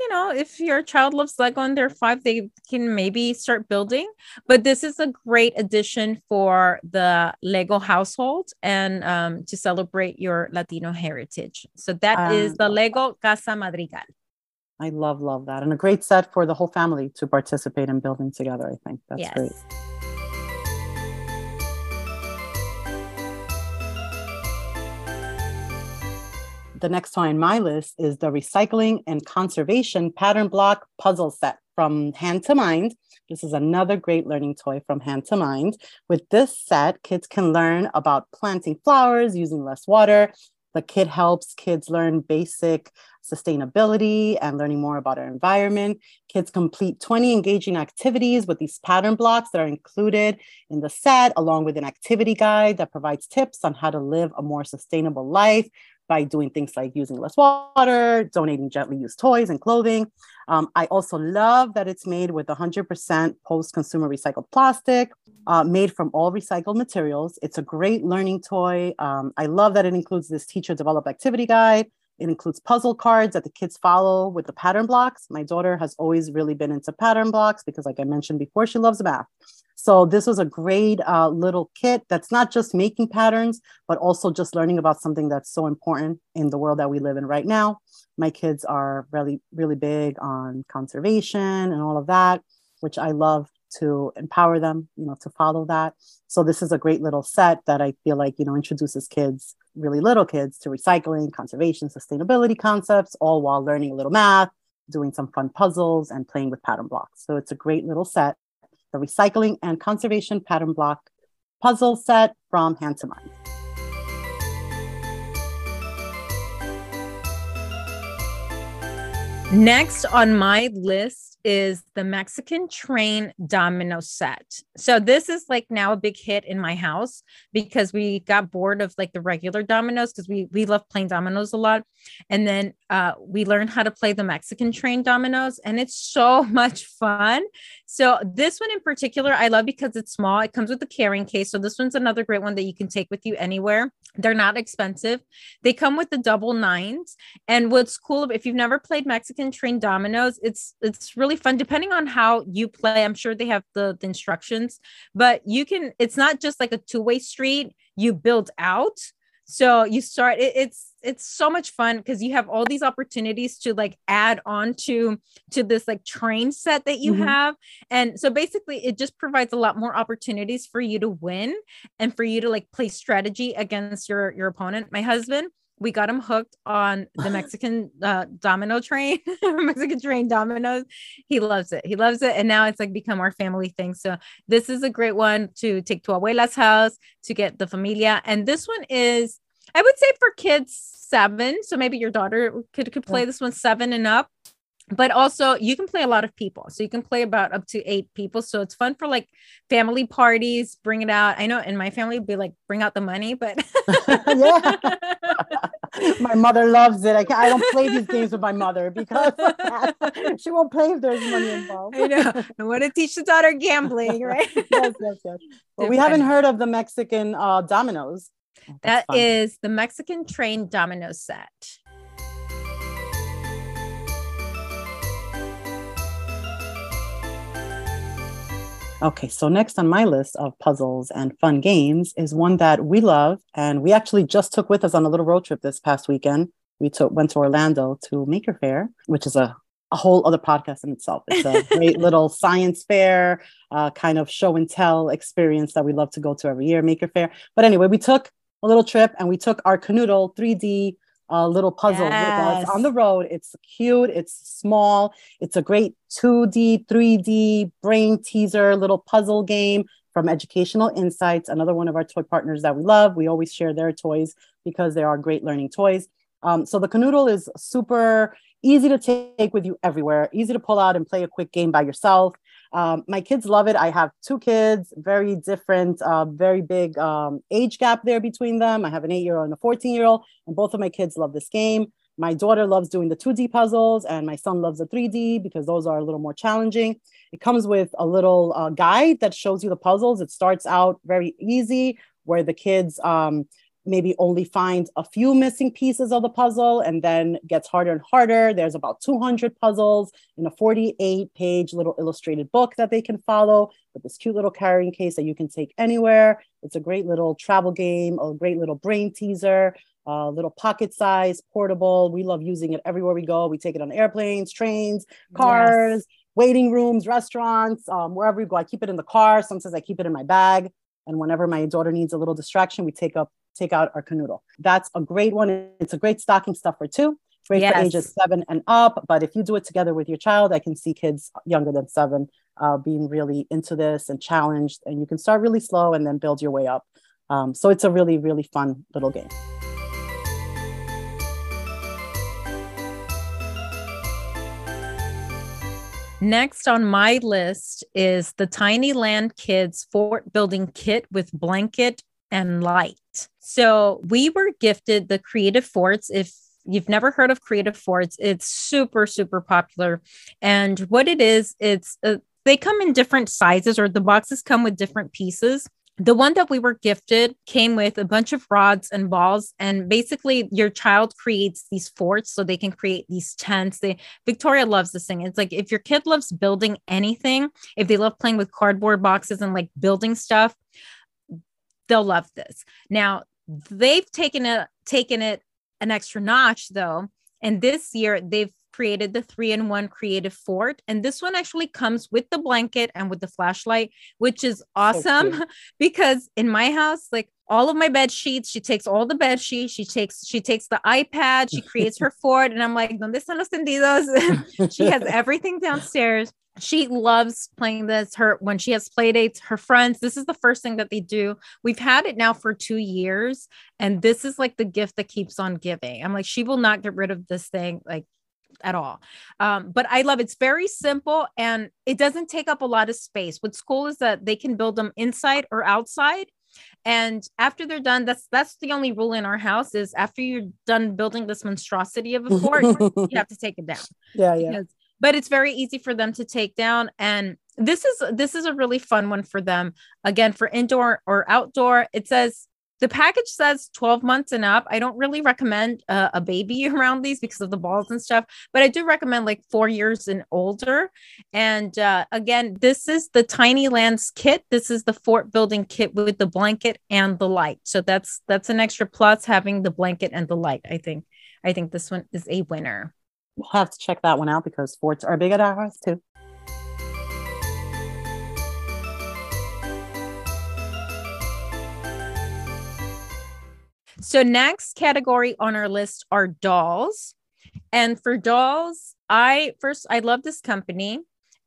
You know, if your child loves Lego and they're five, they can maybe start building. But this is a great addition for the Lego household and um, to celebrate your Latino heritage. So that um, is the Lego Casa Madrigal. I love, love that. And a great set for the whole family to participate in building together. I think that's yes. great. The next toy on my list is the Recycling and Conservation Pattern Block Puzzle Set from Hand to Mind. This is another great learning toy from Hand to Mind. With this set, kids can learn about planting flowers using less water. The kit helps kids learn basic sustainability and learning more about our environment. Kids complete 20 engaging activities with these pattern blocks that are included in the set, along with an activity guide that provides tips on how to live a more sustainable life by doing things like using less water, donating gently used toys and clothing. Um, I also love that it's made with 100% post consumer recycled plastic, uh, made from all recycled materials. It's a great learning toy. Um, I love that it includes this teacher developed activity guide. It includes puzzle cards that the kids follow with the pattern blocks. My daughter has always really been into pattern blocks because, like I mentioned before, she loves math. So this was a great uh, little kit that's not just making patterns, but also just learning about something that's so important in the world that we live in right now. My kids are really, really big on conservation and all of that, which I love to empower them, you know, to follow that. So this is a great little set that I feel like, you know, introduces kids, really little kids, to recycling, conservation, sustainability concepts, all while learning a little math, doing some fun puzzles, and playing with pattern blocks. So it's a great little set the Recycling and Conservation Pattern Block puzzle set from Hand to Mind. Next on my list is the Mexican train domino set. So this is like now a big hit in my house because we got bored of like the regular dominoes because we we love playing dominoes a lot. And then uh, we learned how to play the Mexican train dominoes and it's so much fun. So this one in particular I love because it's small. It comes with a carrying case. So this one's another great one that you can take with you anywhere. They're not expensive. They come with the double nines. And what's cool if you've never played Mexican train dominoes, it's it's really fun depending on how you play. I'm sure they have the, the instructions, but you can, it's not just like a two way street, you build out. So you start, it, it's, it's so much fun because you have all these opportunities to like add on to to this like train set that you mm-hmm. have and so basically it just provides a lot more opportunities for you to win and for you to like play strategy against your your opponent my husband we got him hooked on the Mexican uh, domino train, Mexican train dominoes. He loves it. He loves it. And now it's like become our family thing. So this is a great one to take to abuela's house to get the familia. And this one is, I would say for kids seven. So maybe your daughter could, could play this one seven and up but also you can play a lot of people. So you can play about up to eight people. So it's fun for like family parties bring it out. I know in my family be like bring out the money but yeah. My mother loves it. I, I don't play these games with my mother because she won't play if there's money involved. I know. I want to teach the daughter gambling right? Yes yes yes. But we haven't heard of the mexican uh, dominoes. That is the mexican train domino set Okay, so next on my list of puzzles and fun games is one that we love, and we actually just took with us on a little road trip this past weekend. We took went to Orlando to Maker Faire, which is a a whole other podcast in itself. It's a great little science fair, uh, kind of show and tell experience that we love to go to every year, Maker Faire. But anyway, we took a little trip and we took our Kanoodle 3D uh, little puzzle yes. with us on the road. It's cute, it's small, it's a great 2D, 3D brain teaser little puzzle game from Educational Insights, another one of our toy partners that we love. We always share their toys because they are great learning toys. Um, so the Kanoodle is super easy to take with you everywhere, easy to pull out and play a quick game by yourself. Um, my kids love it. I have two kids, very different, uh, very big um, age gap there between them. I have an eight year old and a 14 year old, and both of my kids love this game. My daughter loves doing the 2D puzzles, and my son loves the 3D because those are a little more challenging. It comes with a little uh, guide that shows you the puzzles. It starts out very easy, where the kids um, maybe only finds a few missing pieces of the puzzle and then gets harder and harder. There's about 200 puzzles in a 48 page little illustrated book that they can follow with this cute little carrying case that you can take anywhere. It's a great little travel game, a great little brain teaser. A little pocket size, portable. We love using it everywhere we go. We take it on airplanes, trains, cars, yes. waiting rooms, restaurants, um, wherever we go. I keep it in the car. Sometimes I keep it in my bag. And whenever my daughter needs a little distraction, we take up take out our Kanoodle. That's a great one. It's a great stocking stuffer too. Great yes. for ages seven and up. But if you do it together with your child, I can see kids younger than seven uh, being really into this and challenged. And you can start really slow and then build your way up. Um, so it's a really, really fun little game. Next on my list is the Tiny Land Kids Fort Building Kit with blanket and light. So we were gifted the Creative Forts. If you've never heard of Creative Forts, it's super, super popular. And what it is, it's uh, they come in different sizes, or the boxes come with different pieces. The one that we were gifted came with a bunch of rods and balls, and basically your child creates these forts so they can create these tents. They Victoria loves this thing. It's like if your kid loves building anything, if they love playing with cardboard boxes and like building stuff, they'll love this. Now, they've taken it taken it an extra notch though, and this year they've created the three in one creative fort. And this one actually comes with the blanket and with the flashlight, which is awesome so because in my house, like all of my bed sheets, she takes all the bed sheets, she takes, she takes the iPad, she creates her fort. And I'm like, ¿Dónde están los tendidos? she has everything downstairs she loves playing this her when she has play dates her friends this is the first thing that they do we've had it now for two years and this is like the gift that keeps on giving i'm like she will not get rid of this thing like at all um, but i love it's very simple and it doesn't take up a lot of space what's cool is that they can build them inside or outside and after they're done that's that's the only rule in our house is after you're done building this monstrosity of a fort you have to take it down. Yeah yeah. Because but it's very easy for them to take down. And this is this is a really fun one for them. Again for indoor or outdoor it says the package says 12 months and up. I don't really recommend uh, a baby around these because of the balls and stuff but i do recommend like four years and older. And uh, again this is the tiny lands kit. This is the fort building kit with the blanket and the light. So that's that's an extra plus having the blanket and the light i think. I think this one is a winner. We'll have to check that one out because forts are big at our house too. So, next category on our list are dolls. And for dolls, I first, I love this company.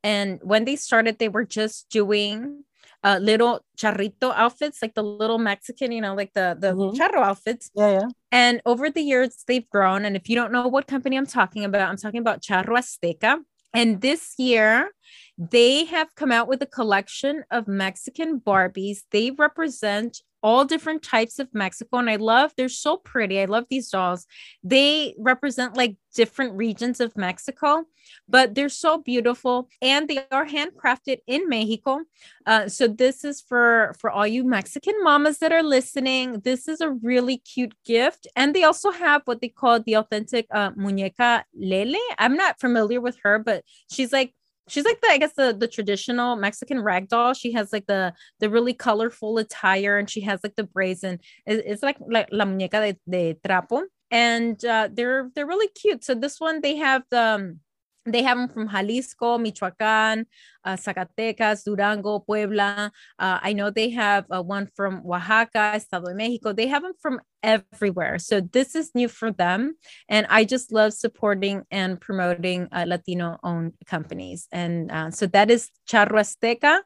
And when they started, they were just doing uh, little charrito outfits, like the little Mexican, you know, like the the mm-hmm. charro outfits. Yeah, yeah. And over the years, they've grown. And if you don't know what company I'm talking about, I'm talking about Charro Azteca. And this year, they have come out with a collection of Mexican Barbies. They represent all different types of Mexico. And I love, they're so pretty. I love these dolls. They represent like different regions of Mexico, but they're so beautiful and they are handcrafted in Mexico. Uh, so this is for, for all you Mexican mamas that are listening. This is a really cute gift. And they also have what they call the authentic uh, muñeca Lele. I'm not familiar with her, but she's like she's like the I guess the the traditional Mexican rag doll. She has like the the really colorful attire and she has like the braids and it's, it's like like la muñeca de, de trapo and uh, they're they're really cute. So this one they have the um, they have them from Jalisco, Michoacan, uh, Zacatecas, Durango, Puebla. Uh, I know they have uh, one from Oaxaca, Estado de Mexico. They have them from everywhere. So this is new for them. And I just love supporting and promoting uh, Latino owned companies. And uh, so that is Charro Azteca.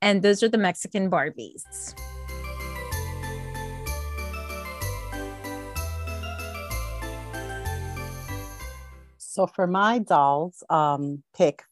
And those are the Mexican Barbies. So for my dolls um, pick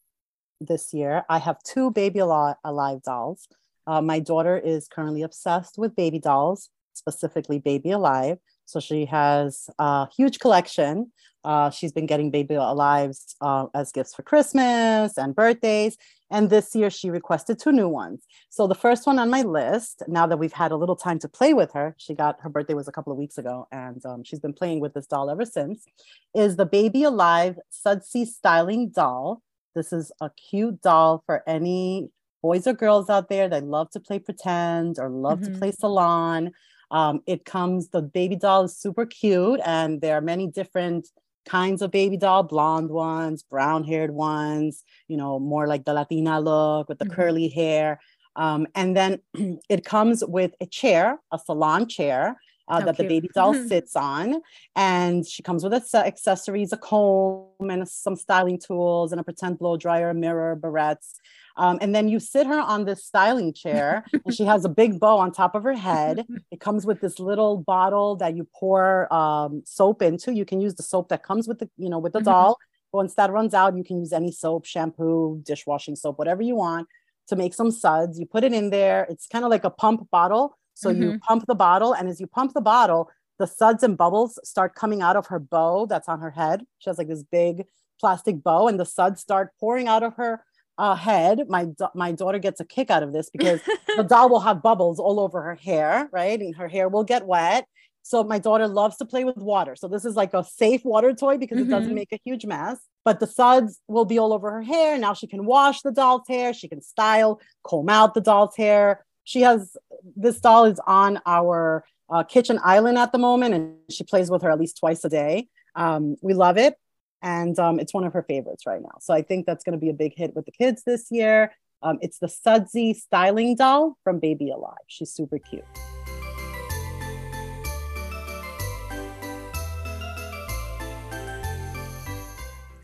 this year, I have two Baby Alive dolls. Uh, my daughter is currently obsessed with baby dolls, specifically Baby Alive. So she has a huge collection. Uh, she's been getting Baby Alives uh, as gifts for Christmas and birthdays. And this year she requested two new ones. So the first one on my list, now that we've had a little time to play with her, she got her birthday was a couple of weeks ago, and um, she's been playing with this doll ever since, is the Baby Alive Sudsy Styling Doll. This is a cute doll for any boys or girls out there that love to play pretend or love mm-hmm. to play salon. Um, it comes, the baby doll is super cute, and there are many different kinds of baby doll blonde ones brown haired ones you know more like the latina look with the mm-hmm. curly hair um, and then it comes with a chair a salon chair uh, that cute. the baby doll sits on and she comes with a, accessories a comb and some styling tools and a pretend blow dryer a mirror barrettes um, and then you sit her on this styling chair, and she has a big bow on top of her head. It comes with this little bottle that you pour um, soap into. You can use the soap that comes with the, you know, with the doll. Once that runs out, you can use any soap, shampoo, dishwashing soap, whatever you want to make some suds. You put it in there. It's kind of like a pump bottle. So mm-hmm. you pump the bottle, and as you pump the bottle, the suds and bubbles start coming out of her bow that's on her head. She has like this big plastic bow, and the suds start pouring out of her uh, head. My my daughter gets a kick out of this because the doll will have bubbles all over her hair, right? And her hair will get wet. So my daughter loves to play with water. So this is like a safe water toy because mm-hmm. it doesn't mm-hmm. make a huge mess. But the suds will be all over her hair. Now she can wash the doll's hair. She can style, comb out the doll's hair. She has this doll is on our uh, kitchen island at the moment, and she plays with her at least twice a day. Um, we love it and um, it's one of her favorites right now. So I think that's going to be a big hit with the kids this year. Um, it's the Sudsy styling doll from Baby Alive. She's super cute.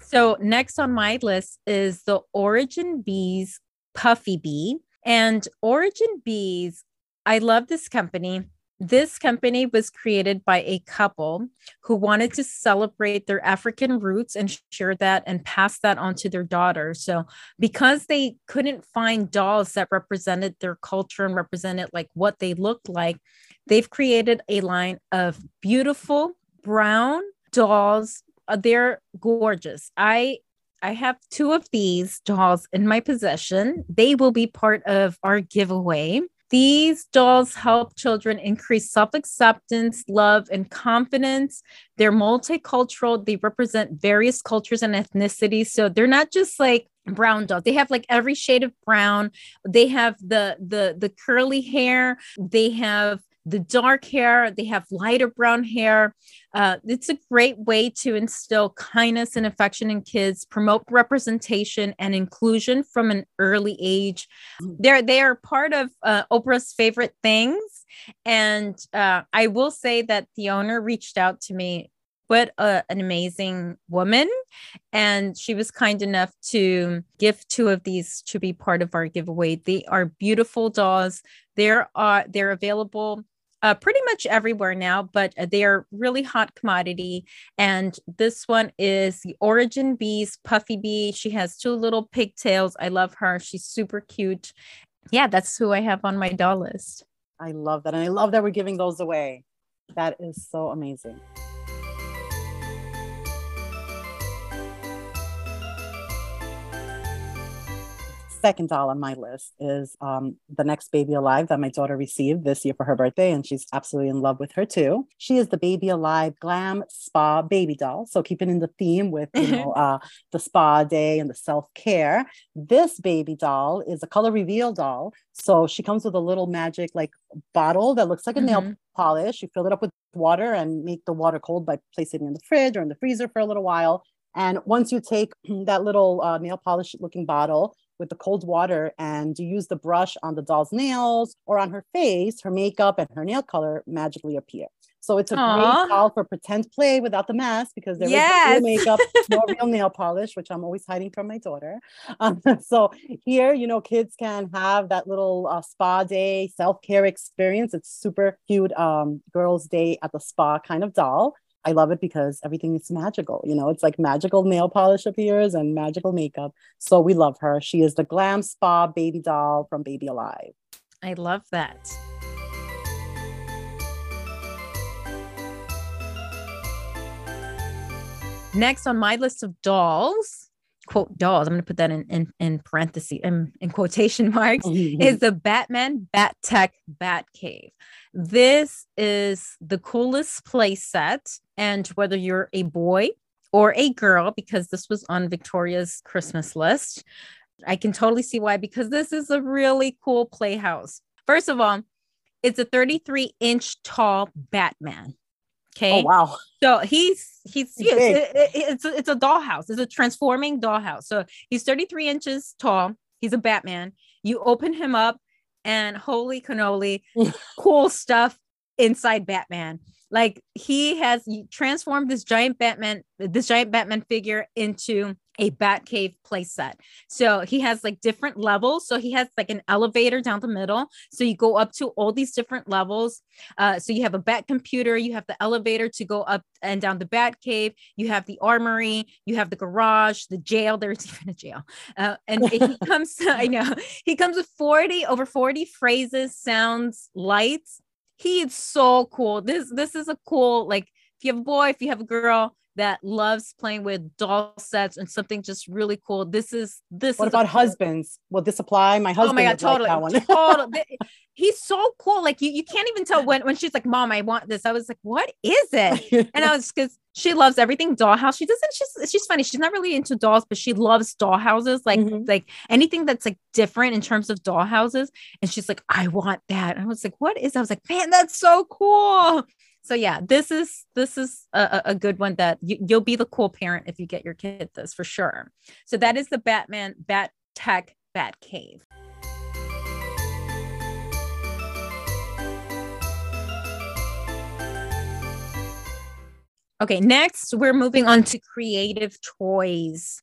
So next on my list is the Orijin Bees Puffy Bee. And Orijin Bees, I love this company. This company was created by a couple who wanted to celebrate their African roots and share that and pass that on to their daughter. So, because they couldn't find dolls that represented their culture and represented like what they looked like, they've created a line of beautiful brown dolls. Uh, they're gorgeous. I I have two of these dolls in my possession. They will be part of our giveaway. These dolls help children increase self acceptance, love, and confidence. They're multicultural, they represent various cultures and ethnicities. So they're not just like brown dolls they have like every shade of brown they have the the the curly hair they have the dark hair, they have lighter brown hair. Uh, it's a great way to instill kindness and affection in kids, promote representation and inclusion from an early age. They're they are part of uh, Oprah's favorite things, and uh, I will say that the owner reached out to me. What a, an amazing woman. And she was kind enough to give two of these to be part of our giveaway. They are beautiful dolls. There are they're available uh, pretty much everywhere now, but uh, they are really hot commodity. And this one is the Orijin Bees Puffy Bee. She has two little pigtails. I love her. She's super cute. Yeah, that's who I have on my doll list. I love that. And I love that we're giving those away. That is so amazing. Second doll on my list is um, the next baby alive that my daughter received this year for her birthday, and she's absolutely in love with her too. She is the baby alive glam spa baby doll. So keeping in the theme with you know uh, the spa day and the self care. This baby doll is a color reveal doll. So she comes with a little magic like bottle that looks like a mm-hmm. nail polish. You fill it up with water and make the water cold by placing it in the fridge or in the freezer for a little while. And once you take that little uh, nail polish looking bottle with the cold water and you use the brush on the doll's nails or on her face, her makeup and her nail color magically appear. So it's a Aww. great doll for pretend play without the mask because there yes. is no makeup, no real nail polish, which I'm always hiding from my daughter. Um, so here, you know, kids can have that little uh, spa day self care experience. It's super cute um, girls' day at the spa kind of doll. I love it because everything is magical. You know, it's like magical nail polish appears and magical makeup. So we love her. She is the glam spa baby doll from Baby Alive. I love that. Next on my list of dolls, quote dolls, I'm going to put that in, in, in parentheses, in, in quotation marks, mm-hmm. is the Batman Bat Tech Bat Cave. This is the coolest play set. And whether you're a boy or a girl, because this was on Victoria's Christmas list, I can totally see why, because this is a really cool playhouse. First of all, it's a 33 inch tall Batman. Okay. Oh wow. So he's he's, he's it, it, it's a, it's a dollhouse. It's a transforming dollhouse. So he's 33 inches tall. He's a Batman. You open him up, and holy cannoli, cool stuff inside Batman. Like he has transformed this giant Batman, this giant Batman figure into a Batcave playset. So he has like different levels. So he has like an elevator down the middle. So you go up to all these different levels. Uh, so you have a Bat computer, you have the elevator to go up and down the Batcave, you have the armory, you have the garage, the jail. There's even a jail. Uh, and he comes, I know, he comes with 40 over 40 phrases, sounds, lights. He is so cool. This this is a cool like you have a boy, if you have a girl, that loves playing with doll sets and something just really cool. This is this. What about husbands? Will this apply? My husband. Oh my god, totally, like totally. He's so cool. Like you, you can't even tell when when she's like, "Mom, I want this." I was like, "What is it?" and I was because she loves everything dollhouse. She doesn't. She's she's funny. She's not really into dolls, but she loves dollhouses. Like mm-hmm. like anything that's like different in terms of dollhouses. And she's like, "I want that." And I was like, "What is?" That? I was like, "Man, that's so cool." So yeah this is this is a, a good one that you, you'll be the cool parent if you get your kid this for sure so that is the batman bat tech bat cave Okay, next we're moving on to creative toys.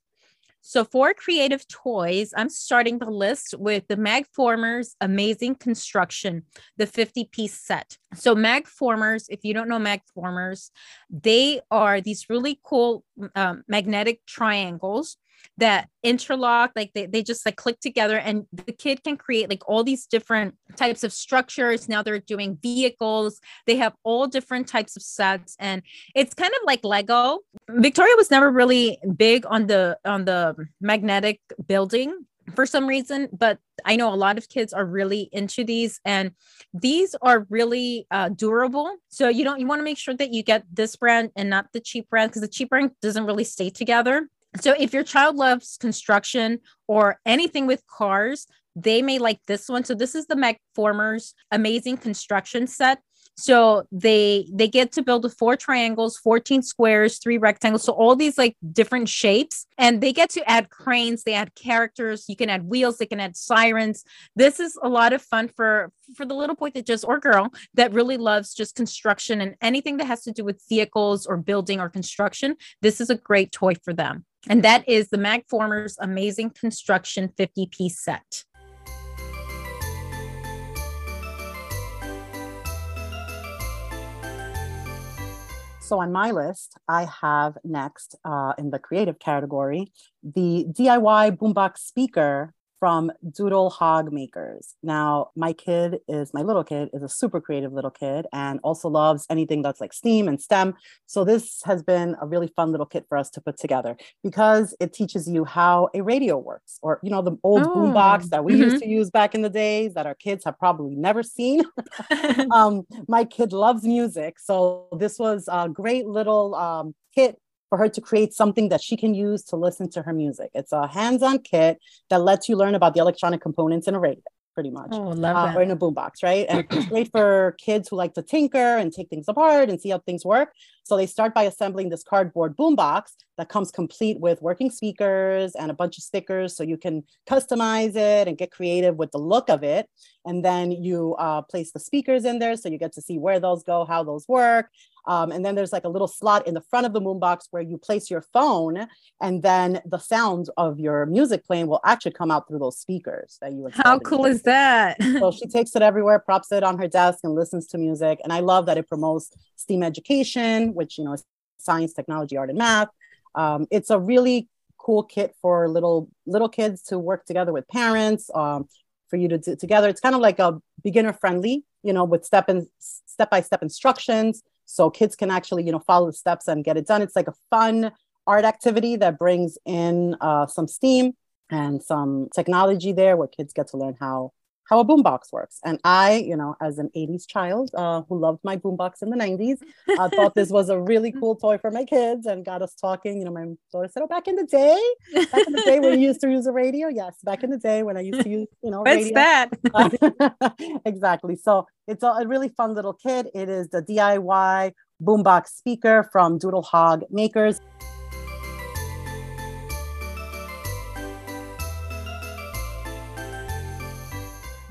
So for creative toys, I'm starting the list with the Magformers Amazing Construction, the 50 piece set. So Magformers, if you don't know Magformers, they are these really cool um, magnetic triangles that interlock like they, they just like click together and the kid can create like all these different types of structures. Now they're doing vehicles. They have all different types of sets and it's kind of like lego victoria was never really big on the on the magnetic building for some reason but i know a lot of kids are really into these and these are really uh, durable so you don't you want to make sure that you get this brand and not the cheap brand because the cheap brand doesn't really stay together so if your child loves construction or anything with cars, they may like this one. So this is the Magformers amazing construction set. So they they get to build with four triangles, 14 squares, three rectangles. So all these like different shapes and they get to add cranes, they add characters, you can add wheels, they can add sirens. This is a lot of fun for for the little boy that just or girl that really loves just construction and anything that has to do with vehicles or building or construction. This is a great toy for them. And that is the Magformers Amazing Construction 50 piece set. So on my list, I have next uh, in the creative category the DIY boombox speaker from Doodle Hog Makers. Now, my kid is my little kid is a super creative little kid and also loves anything that's like STEAM and STEM. So this has been a really fun little kit for us to put together because it teaches you how a radio works or you know the old oh, boombox that we mm-hmm. used to use back in the days that our kids have probably never seen. um, my kid loves music, so this was a great little um, kit for her to create something that she can use to listen to her music. It's a hands-on kit that lets you learn about the electronic components in a radio pretty much. Oh, uh. Or in a boombox, right? And it's great for kids who like to tinker and take things apart and see how things work. So they start by assembling this cardboard boombox that comes complete with working speakers and a bunch of stickers, so you can customize it and get creative with the look of it. And then you uh, place the speakers in there, so you get to see where those go, how those work, um, and then there's like a little slot in the front of the boombox where you place your phone, and then the sounds of your music playing will actually come out through those speakers that you. How cool is that? so she takes it everywhere, props it on her desk, and listens to music. And I love that it promotes STEAM education, which you know is science, technology, art, and math. Um, it's a really cool kit for little little kids to work together with parents. Um, for you to do together. It's kind of like a beginner friendly, you know, with step and step by step instructions so kids can actually you know follow the steps and get it done. It's like a fun art activity that brings in uh, some steam and some technology there where kids get to learn how how a boombox works. And I, you know, as an 80s child uh, who loved my boombox in the 90s, I thought this was a really cool toy for my kids and got us talking. You know, my daughter said, Oh, back in the day, back in the day when you used to use a radio. Yes, back in the day when I used to use, you know, What's that? exactly. So it's a, a really fun little kit. It is the DIY boombox speaker from Doodle Hog Makers.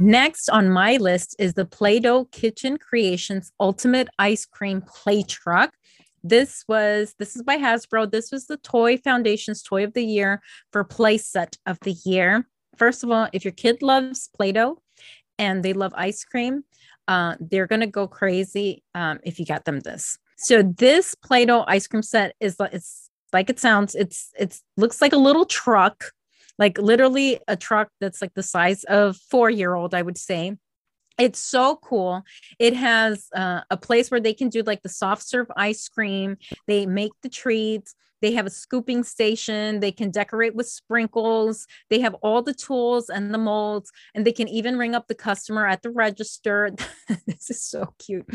Next on my list is the Play Doh Kitchen Creations Ultimate Ice Cream Play Truck. This was this is by Hasbro. This was the Toy Foundation's Toy of the Year for Play Set of the Year. First of all, if your kid loves Play-Doh and they love ice cream, uh, they're gonna go crazy um, if you got them this. So this Play-Doh ice cream set is it's like it sounds. It's it's looks like a little truck like literally a truck that's like the size of four year old, I would say. It's so cool. It has uh, a place where they can do like the soft serve ice cream. They make the treats. They have a scooping station. They can decorate with sprinkles. They have all the tools and the molds, and they can even ring up the customer at the register. this is so cute.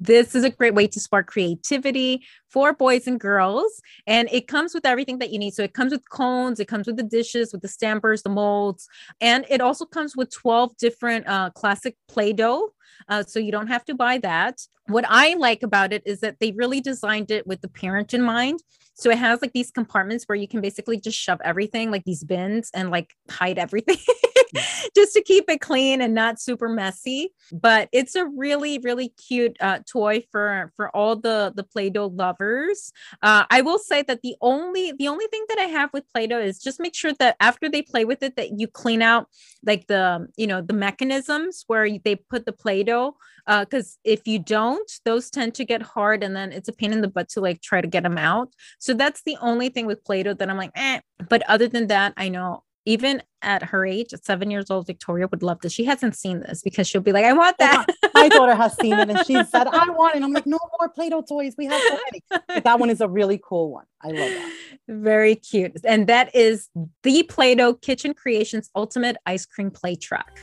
This is a great way to spark creativity for boys and girls. And it comes with everything that you need. So it comes with cones, it comes with the dishes, with the stampers, the molds, and it also comes with 12 different uh, classic Play Doh. Uh, so you don't have to buy that. What I like about it is that they really designed it with the parent in mind. So it has like these compartments where you can basically just shove everything, like these bins, and like hide everything. just to keep it clean and not super messy. But it's a really, really cute uh, toy for for all the the Play-Doh lovers. Uh, I will say that the only the only thing that I have with Play-Doh is just make sure that after they play with it, that you clean out like the you know the mechanisms where they put the Play-Doh. Because uh, if you don't, those tend to get hard, and then it's a pain in the butt to like try to get them out. So that's the only thing with Play-Doh that I'm like, eh. But other than that, I know even at her age, at seven years old, Victoria would love this. She hasn't seen this because she'll be like, I want that. My daughter has seen it and she said, I want it. I'm like, no more Play Doh toys. We have so many. But that one is a really cool one. I love that. Very cute. And that is the Play Doh Kitchen Creations Ultimate Ice Cream Play Truck.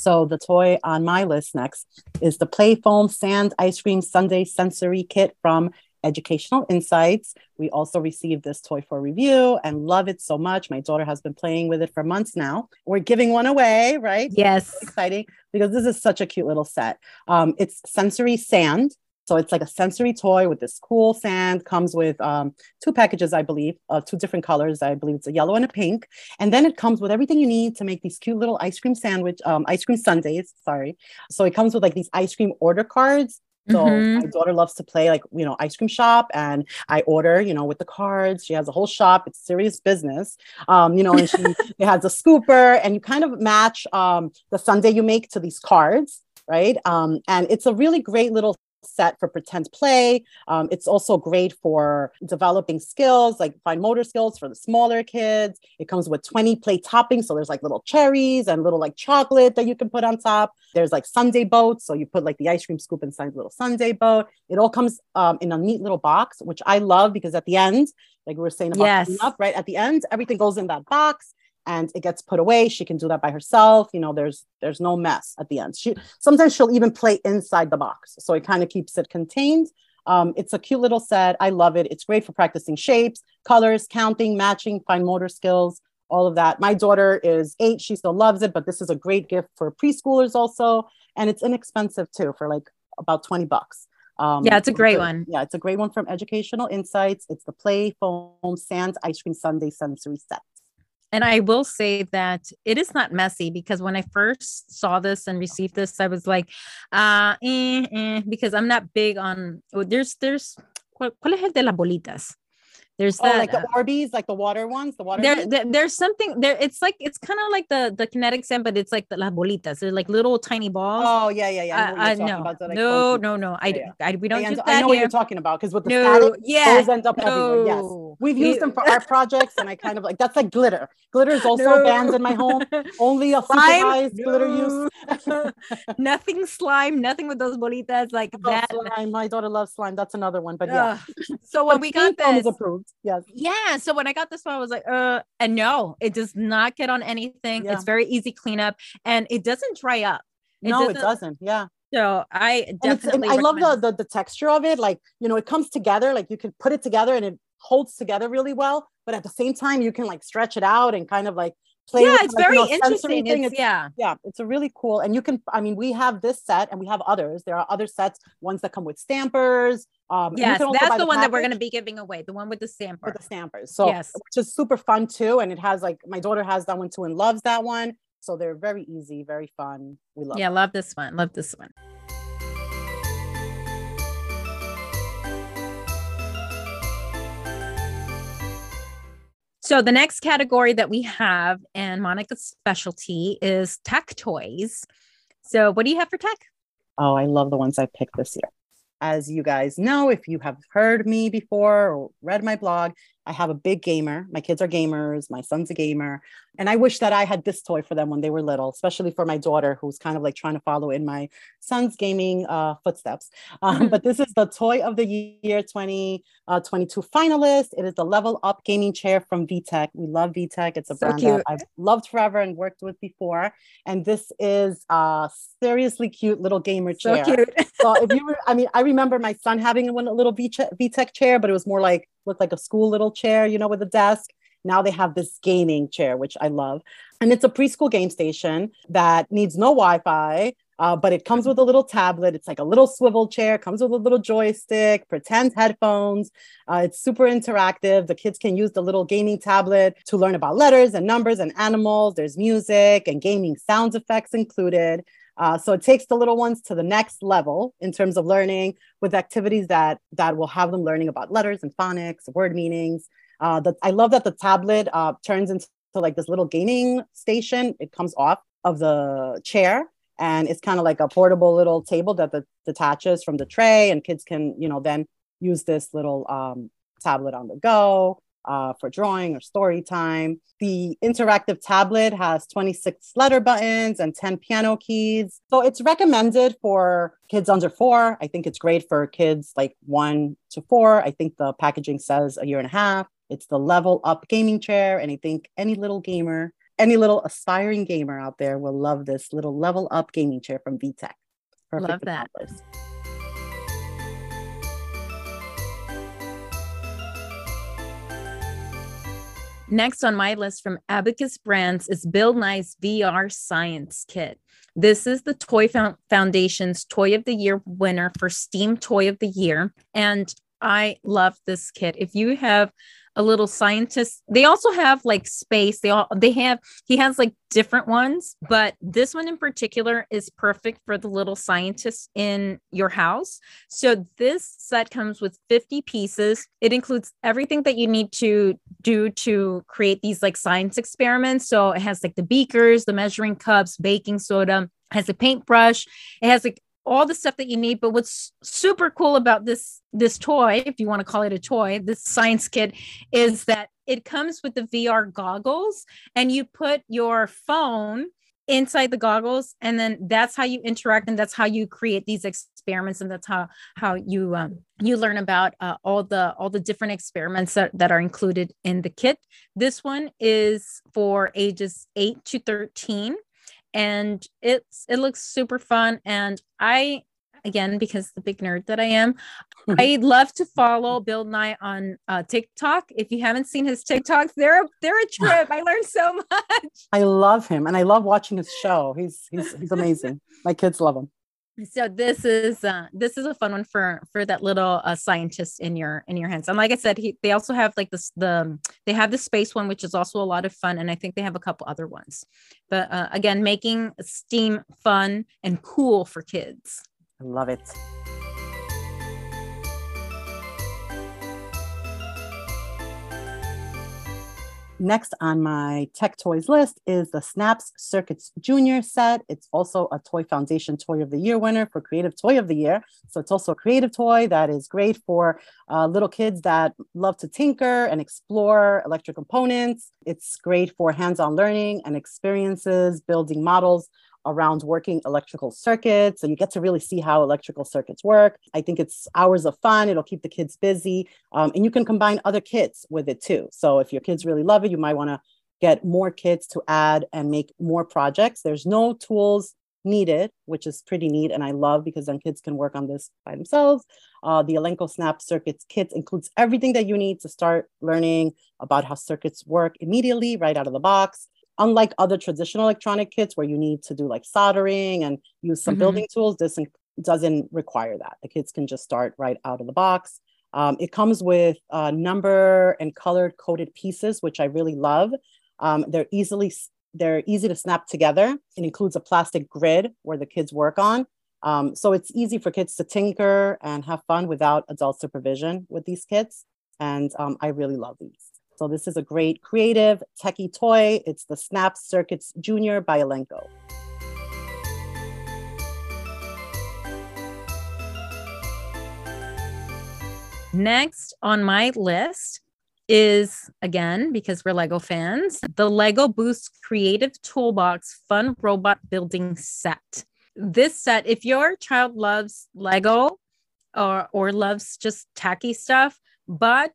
So the toy on my list next is the Play Foam Sand Ice Cream Sundae Sensory Kit from Educational Insights. We also received this toy for review and love it so much. My daughter has been playing with it for months now. We're giving one away, right? Yes. exciting because this is such a cute little set. Um, it's sensory sand. So it's like a sensory toy with this cool sand. Comes with um, two packages, I believe, uh, two different colors. I believe it's a yellow and a pink. And then it comes with everything you need to make these cute little ice cream sandwich, um, ice cream sundaes. Sorry. So it comes with like these ice cream order cards. So mm-hmm. my daughter loves to play like you know ice cream shop, and I order you know with the cards. She has a whole shop. It's serious business, um, you know. And she it has a scooper, and you kind of match um, the sundae you make to these cards, right? Um, and it's a really great little set for pretend play. Um, it's also great for developing skills like fine motor skills for the smaller kids. It comes with 20 play toppings. So there's like little cherries and little like chocolate that you can put on top. There's like Sundae boats. So you put like the ice cream scoop inside the little Sundae boat. It all comes um, in a neat little box, which I love because at the end, like we were saying about yes. up, right? At the end, everything goes in that box and it gets put away. She can do that by herself. You know there's there's no mess at the end. She sometimes she'll even play inside the box. So it kind of keeps it contained. Um, it's a cute little set. I love it. It's great for practicing shapes colors counting matching fine motor skills all of that. My daughter is eight. She still loves it but this is a great gift for preschoolers also. And it's inexpensive too for like about 20 bucks. Um, yeah, it's a great one. Yeah, it's a great one from Educational Insights. It's the Play Foam Sands Ice Cream Sundae Sensory Set. And I will say that it is not messy because when I first saw this and received this, I was like, uh, eh, eh, because I'm not big on, oh, there's, there's, ¿cuál, ¿cuál es el de las bolitas? There's oh, that, like the uh, Orbeez, like the water ones, the water. There, there there's something there. It's like it's kind of like the the kinetic sand, but it's like the las bolitas. They're like little tiny balls. Oh yeah, yeah, yeah. I, I no, about, like no, no, no. I, yeah. I, we don't. Use I know what you're talking about because with the no, static, yeah, those end up no. everywhere. Yes, we've used them for our projects, and I kind of like that's like glitter. Glitter is also no. banned in my home. Only a supervised no. glitter use. nothing slime, nothing with those bolitas like that. Slime. My daughter loves slime. That's another one, but yeah. so when we got this, approved. Yes. Yeah so when I got this one, I was like, uh, and no, it does not get on anything. Yeah. It's very easy cleanup and it doesn't dry up. It no, doesn't, it doesn't. Yeah. So I definitely and I love the, the the texture of it. Like, you know, it comes together, like you can put it together and it holds together really well, but at the same time, you can like stretch it out and kind of like play yeah it's like, very you know, interesting it's, it's, yeah. Yeah it's a really cool and you can i mean we have this set and we have others. There are other sets ones that come with stampers um yes that's the, the one package. that we're going to be giving away the one with the stamper with the stampers so yes. which is super fun too and it has like my daughter has that one too and loves that one so they're very easy very fun we love yeah them. love this one love this one So the next category that we have and Monica's specialty is tech toys. So what do you have for tech? Oh, I love the ones I picked this year. As you guys know, if you have heard me before or read my blog, I have a big gamer. My kids are gamers. My son's a gamer. And I wish that I had this toy for them when they were little, especially for my daughter, who's kind of like trying to follow in my son's gaming uh, footsteps. Um, but this is the Toy of the Year 2022 uh, finalist. It is the Level Up Gaming Chair from VTech. We love VTech. It's a so brand cute. that I've loved forever and worked with before. And this is a seriously cute little gamer chair. So cute. so if you were, I mean, I remember my son having one, a little VTech chair, but it was more like looked like a school little chair, you know, with a desk. Now they have this gaming chair, which I love. And it's a preschool game station that needs no Wi Fi, uh, but it comes with a little tablet. It's like a little swivel chair, comes with a little joystick, pretend headphones. Uh, it's super interactive. The kids can use the little gaming tablet to learn about letters and numbers and animals. There's music and gaming sound effects included. Uh, so it takes the little ones to the next level in terms of learning with activities that that will have them learning about letters and phonics, word meanings. Uh, the, I love that the tablet uh, turns into like this little gaming station. It comes off of the chair and it's kind of like a portable little table that the, detaches from the tray and kids can, you know, then use this little um, tablet on the go uh, for drawing or story time. The interactive tablet has 26 letter buttons and 10 piano keys. So it's recommended for kids under four. I think it's great for kids like one to four. I think the packaging says a year and a half. It's the level up gaming chair. And I think any little gamer, any little aspiring gamer out there will love this little level up gaming chair from VTech. Perfect love that. Next on my list from Abacus Brands is Bill Nye's VR Science Kit. This is the Toy Foundation's Toy of the Year winner for Steam Toy of the Year. And I love this kit. If you have a little scientist. They also have like space. They all they have he has like different ones, but this one in particular is perfect for the little scientists in your house. So this set comes with 50 pieces. It includes everything that you need to do to create these like science experiments. So it has like the beakers, the measuring cups, baking soda, has a paintbrush. It has like all the stuff that you need but what's super cool about this this toy if you want to call it a toy this science kit is that it comes with the VR goggles and you put your phone inside the goggles and then that's how you interact and that's how you create these experiments and that's how how you um, you learn about uh, all the all the different experiments that, that are included in the kit. This one is for ages 8 to 13 and it's it looks super fun. And i again because the big nerd that i am i love to follow bill nye on uh, tiktok. If you haven't seen his tiktoks they're they're a trip. I learned so much. I love him and i love watching his show. He's he's, he's amazing. My kids love him so this is uh, this is a fun one for for that little uh, scientist in your in your hands. And like i said he, they also have like this the they have the space one which is also a lot of fun and i think they have a couple other ones. But uh, again making steam fun and cool for kids. I love it Next on my tech toys list is the Snaps Circuits Junior set. It's also a Toy Foundation Toy of the Year winner for Creative Toy of the Year. So it's also a creative toy that is great for uh, little kids that love to tinker and explore electric components. It's great for hands on learning and experiences, building models around working electrical circuits. So you get to really see how electrical circuits work. I think it's hours of fun. It'll keep the kids busy. Um, and you can combine other kits with it too. So if your kids really love it, you might want to get more kits to add and make more projects. There's no tools needed, which is pretty neat. And I love because then kids can work on this by themselves. Uh, the Elenco Snap Circuits kit includes everything that you need to start learning about how circuits work immediately right out of the box unlike other traditional electronic kits where you need to do like soldering and use some mm-hmm. building tools, this doesn't require that. The kids can just start right out of the box. Um, it comes with uh, number and colored coded pieces, which I really love. Um, they're easily they're easy to snap together. It includes a plastic grid where the kids work on. Um, so it's easy for kids to tinker and have fun without adult supervision with these kits. And um, I really love these. So this is a great creative techie toy. It's the Snap Circuits Junior by Elenco. Next on my list is again because we're Lego fans, the Lego Boost Creative Toolbox Fun Robot Building Set. This set, if your child loves Lego or or loves just tacky stuff, but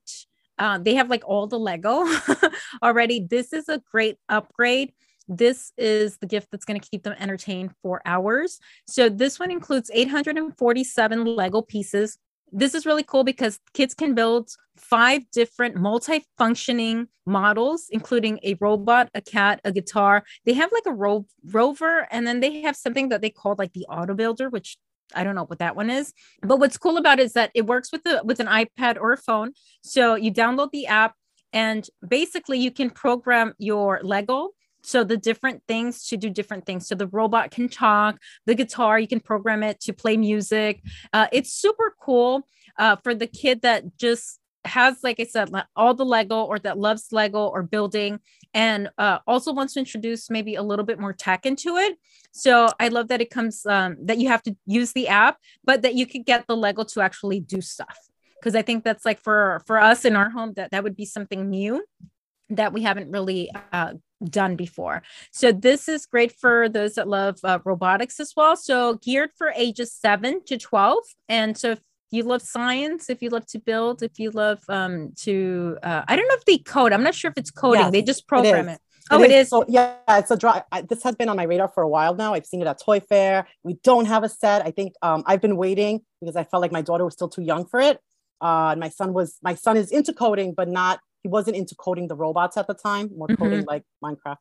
uh, they have like all the Lego already. This is a great upgrade. This is the gift that's going to keep them entertained for hours. So, this one includes 847 Lego pieces. This is really cool because kids can build five different multi-functioning models, including a robot, a cat, a guitar. They have like a ro- rover, and then they have something that they call like the auto builder, which I don't know what that one is. But what's cool about it is that it works with the with an iPad or a phone. So you download the app and basically you can program your Lego so the different things to do different things. So the robot can talk, the guitar you can program it to play music. Uh, it's super cool uh, for the kid that just has, like I said, all the Lego or that loves Lego or building and uh, also wants to introduce maybe a little bit more tech into it. So I love that it comes um, that you have to use the app, but that you could get the Lego to actually do stuff. Because I think that's like for for us in our home that that would be something new that we haven't really uh, done before. So this is great for those that love uh, robotics as well. So geared for ages seven to twelve, and so if you love science, if you love to build, if you love um, to, uh, I don't know if they code. I'm not sure if it's coding. Yes, they just program it. it. Oh, it is. So yeah, it's a draw. This has been on my radar for a while now. I've seen it at Toy Fair. We don't have a set. I think um, I've been waiting because I felt like my daughter was still too young for it. Uh, and my son was. My son is into coding, but not. He wasn't into coding the robots at the time. More mm-hmm. coding like Minecraft.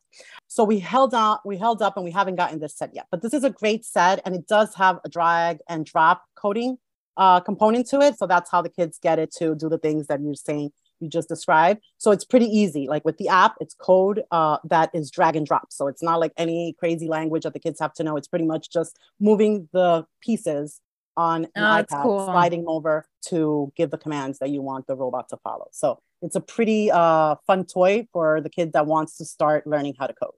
So we held on. We held up, and we haven't gotten this set yet. But this is a great set, and it does have a drag and drop coding uh, component to it. So that's how the kids get it to do the things that you're saying you just described. So it's pretty easy. Like with the app, it's code uh, that is drag and drop. So it's not like any crazy language that the kids have to know. It's pretty much just moving the pieces on an oh, iPad, cool. sliding over to give the commands that you want the robot to follow. So it's a pretty uh, fun toy for the kid that wants to start learning how to code.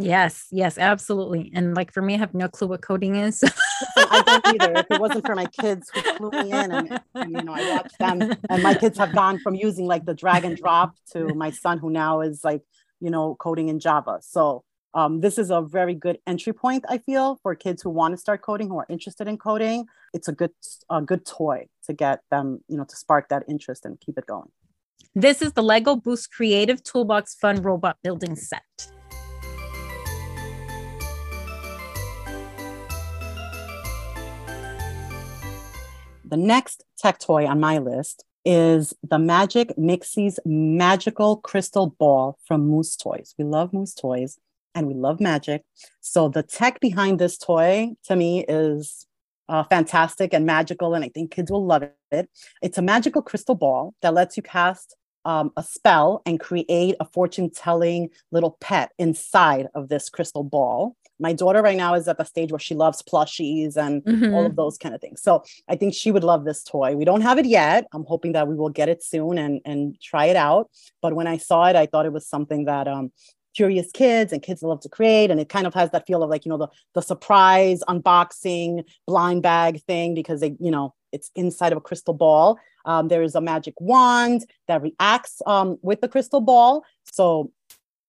Yes, yes, absolutely. And like for me, I have no clue what coding is. I don't either. If it wasn't for my kids who flew me in and, and, you know, I watched them and my kids have gone from using like the drag and drop to my son who now is like, you know, coding in Java. So um, this is a very good entry point, I feel, for kids who want to start coding, who are interested in coding. It's a good, a good toy to get them, you know, to spark that interest and keep it going. This is the Lego Boost Creative Toolbox Fun Robot Building Set. The next tech toy on my list is the Magic Mixies Magical Crystal Ball from Moose Toys. We love Moose Toys and we love magic. So the tech behind this toy to me is uh, fantastic and magical, and I think kids will love it. It's a magical crystal ball that lets you cast um, a spell and create a fortune telling little pet inside of this crystal ball my daughter right now is at the stage where she loves plushies and mm-hmm. all of those kind of things. So I think she would love this toy. We don't have it yet. I'm hoping that we will get it soon and and try it out. But when I saw it, I thought it was something that um curious kids and kids love to create and it kind of has that feel of like you know the the surprise unboxing blind bag thing because they you know it's inside of a crystal ball um, there is a magic wand that reacts um, with the crystal ball so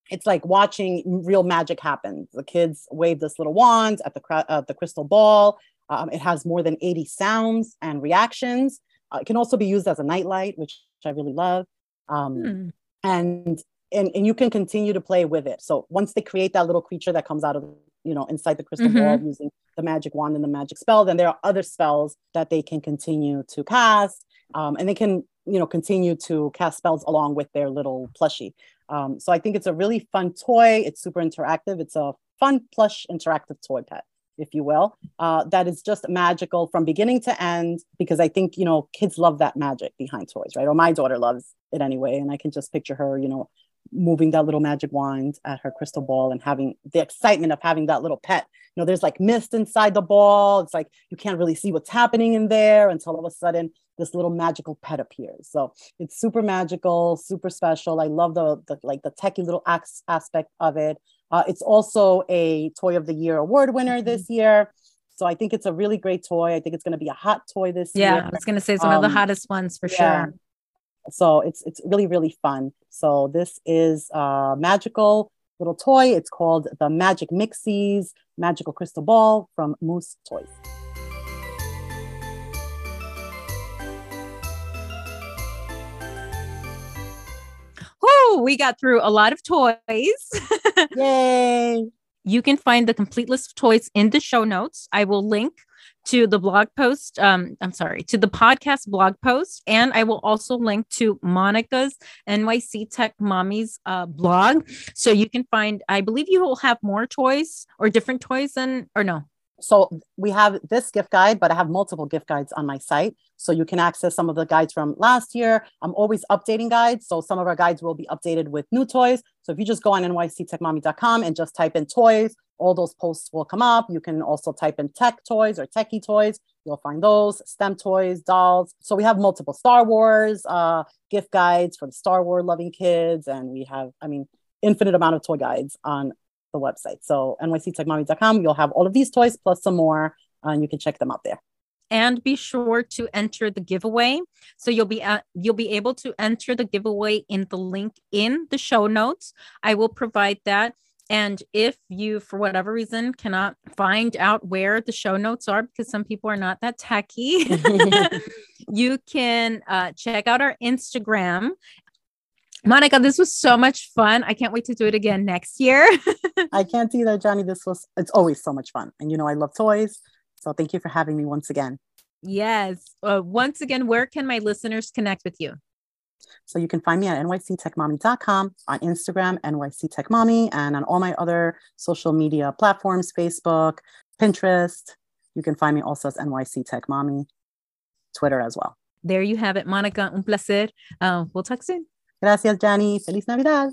it's like watching real magic happen. The kids wave this little wand at the uh, the crystal ball. Um, it has more than 80 sounds and reactions. Uh, it can also be used as a nightlight, which I really love. Um, hmm. And and and you can continue to play with it. So once they create that little creature that comes out of you know inside the crystal mm-hmm. ball using the magic wand and the magic spell, then there are other spells that they can continue to cast, um, and they can you know continue to cast spells along with their little plushie. Um, so I think it's a really fun toy. It's super interactive. It's a fun plush interactive toy pet, if you will, uh, that is just magical from beginning to end. Because I think you know kids love that magic behind toys, right? Or my daughter loves it anyway, and I can just picture her, you know, moving that little magic wand at her crystal ball and having the excitement of having that little pet. You know, there's like mist inside the ball. It's like you can't really see what's happening in there until all of a sudden this little magical pet appears. So it's super magical, super special. I love the, the like the techie little ax- aspect of it. Uh, it's also a Toy of the Year award winner mm-hmm. this year. So I think it's a really great toy. I think it's going to be a hot toy this yeah, year. Yeah, I was going to say it's one um, of the um, hottest ones for yeah. sure. So it's it's really really fun. So this is a magical little toy. It's called the Magic Mixies Magical Crystal Ball from Moose Toys. We got through a lot of toys. Yay! You can find the complete list of toys in the show notes. I will link to the blog post. Um, I'm sorry, to the podcast blog post. And I will also link to Monica's NYC Tech Mommy's uh, blog. So you can find, I believe you will have more toys or different toys than, or no, so we have this gift guide, but I have multiple gift guides on my site. So you can access some of the guides from last year. I'm always updating guides. So some of our guides will be updated with new toys. So if you just go on nyctechmommy.com and just type in toys, all those posts will come up. You can also type in tech toys or techie toys. You'll find those STEM toys, dolls. So we have multiple Star Wars uh, gift guides for the Star Wars loving kids. And we have, I mean, infinite amount of toy guides on the website. So nyctechmommy.com, you'll have all of these toys plus some more, uh, and you can check them out there. And be sure to enter the giveaway. So you'll be at, you'll be able to enter the giveaway in the link in the show notes. I will provide that. And if you, for whatever reason, cannot find out where the show notes are, because some people are not that techy, you can uh, check out our Instagram Monica, this was so much fun. I can't wait to do it again next year. I can't either, Janny. This was, it's always so much fun. And you know, I love toys. So thank you for having me once again. Yes. Uh, once again, where can my listeners connect with you? So you can find me at nyctechmommy.com, on Instagram, nyctechmommy, and on all my other social media platforms, Facebook, Pinterest. You can find me also as nyctechmommy, Twitter as well. There you have it, Monica. Un placer. Uh, we'll talk soon. Gracias, Janny. Feliz Navidad.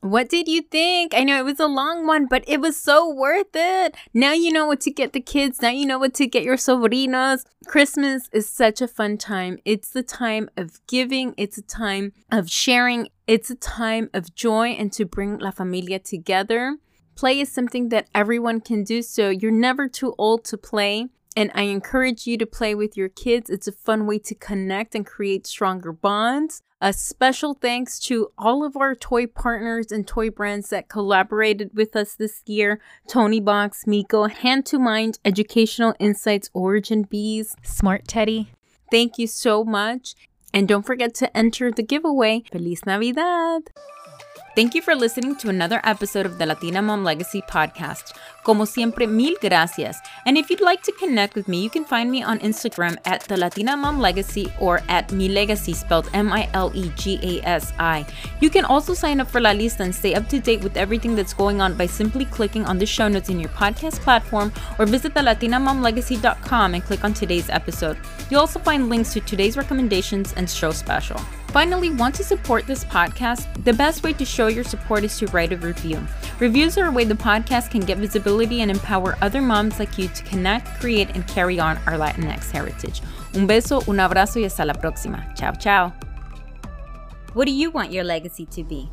What did you think? I know it was a long one, but it was so worth it. Now you know what to get the kids. Now you know what to get your sobrinos. Christmas is such a fun time. It's the time of giving, it's a time of sharing, it's a time of joy and to bring La Familia together. Play is something that everyone can do, so you're never too old to play. And I encourage you to play with your kids. It's a fun way to connect and create stronger bonds. A special thanks to all of our toy partners and toy brands that collaborated with us this year Toniebox, Miko, hand2mind, Educational Insights, Orijin Bees, Smart Teddy. Thank you so much. And don't forget to enter the giveaway. Feliz Navidad! Thank you for listening to another episode of the Latina Mom Legacy podcast. Como siempre, mil gracias. And if you'd like to connect with me, you can find me on Instagram at the Latina Mom Legacy or at Mi Legasi, spelled M I L E G A S I. You can also sign up for La Lista and stay up to date with everything that's going on by simply clicking on the show notes in your podcast platform or visit the latinamomlegacy.com and click on today's episode. You'll also find links to today's recommendations and show special. Finally, want to support this podcast? The best way to show your support is to write a review. Reviews are a way the podcast can get visibility and empower other moms like you to connect, create, and carry on our Latinx heritage. Un beso, un abrazo y hasta la próxima. Chao, chao. What do you want your legacy to be?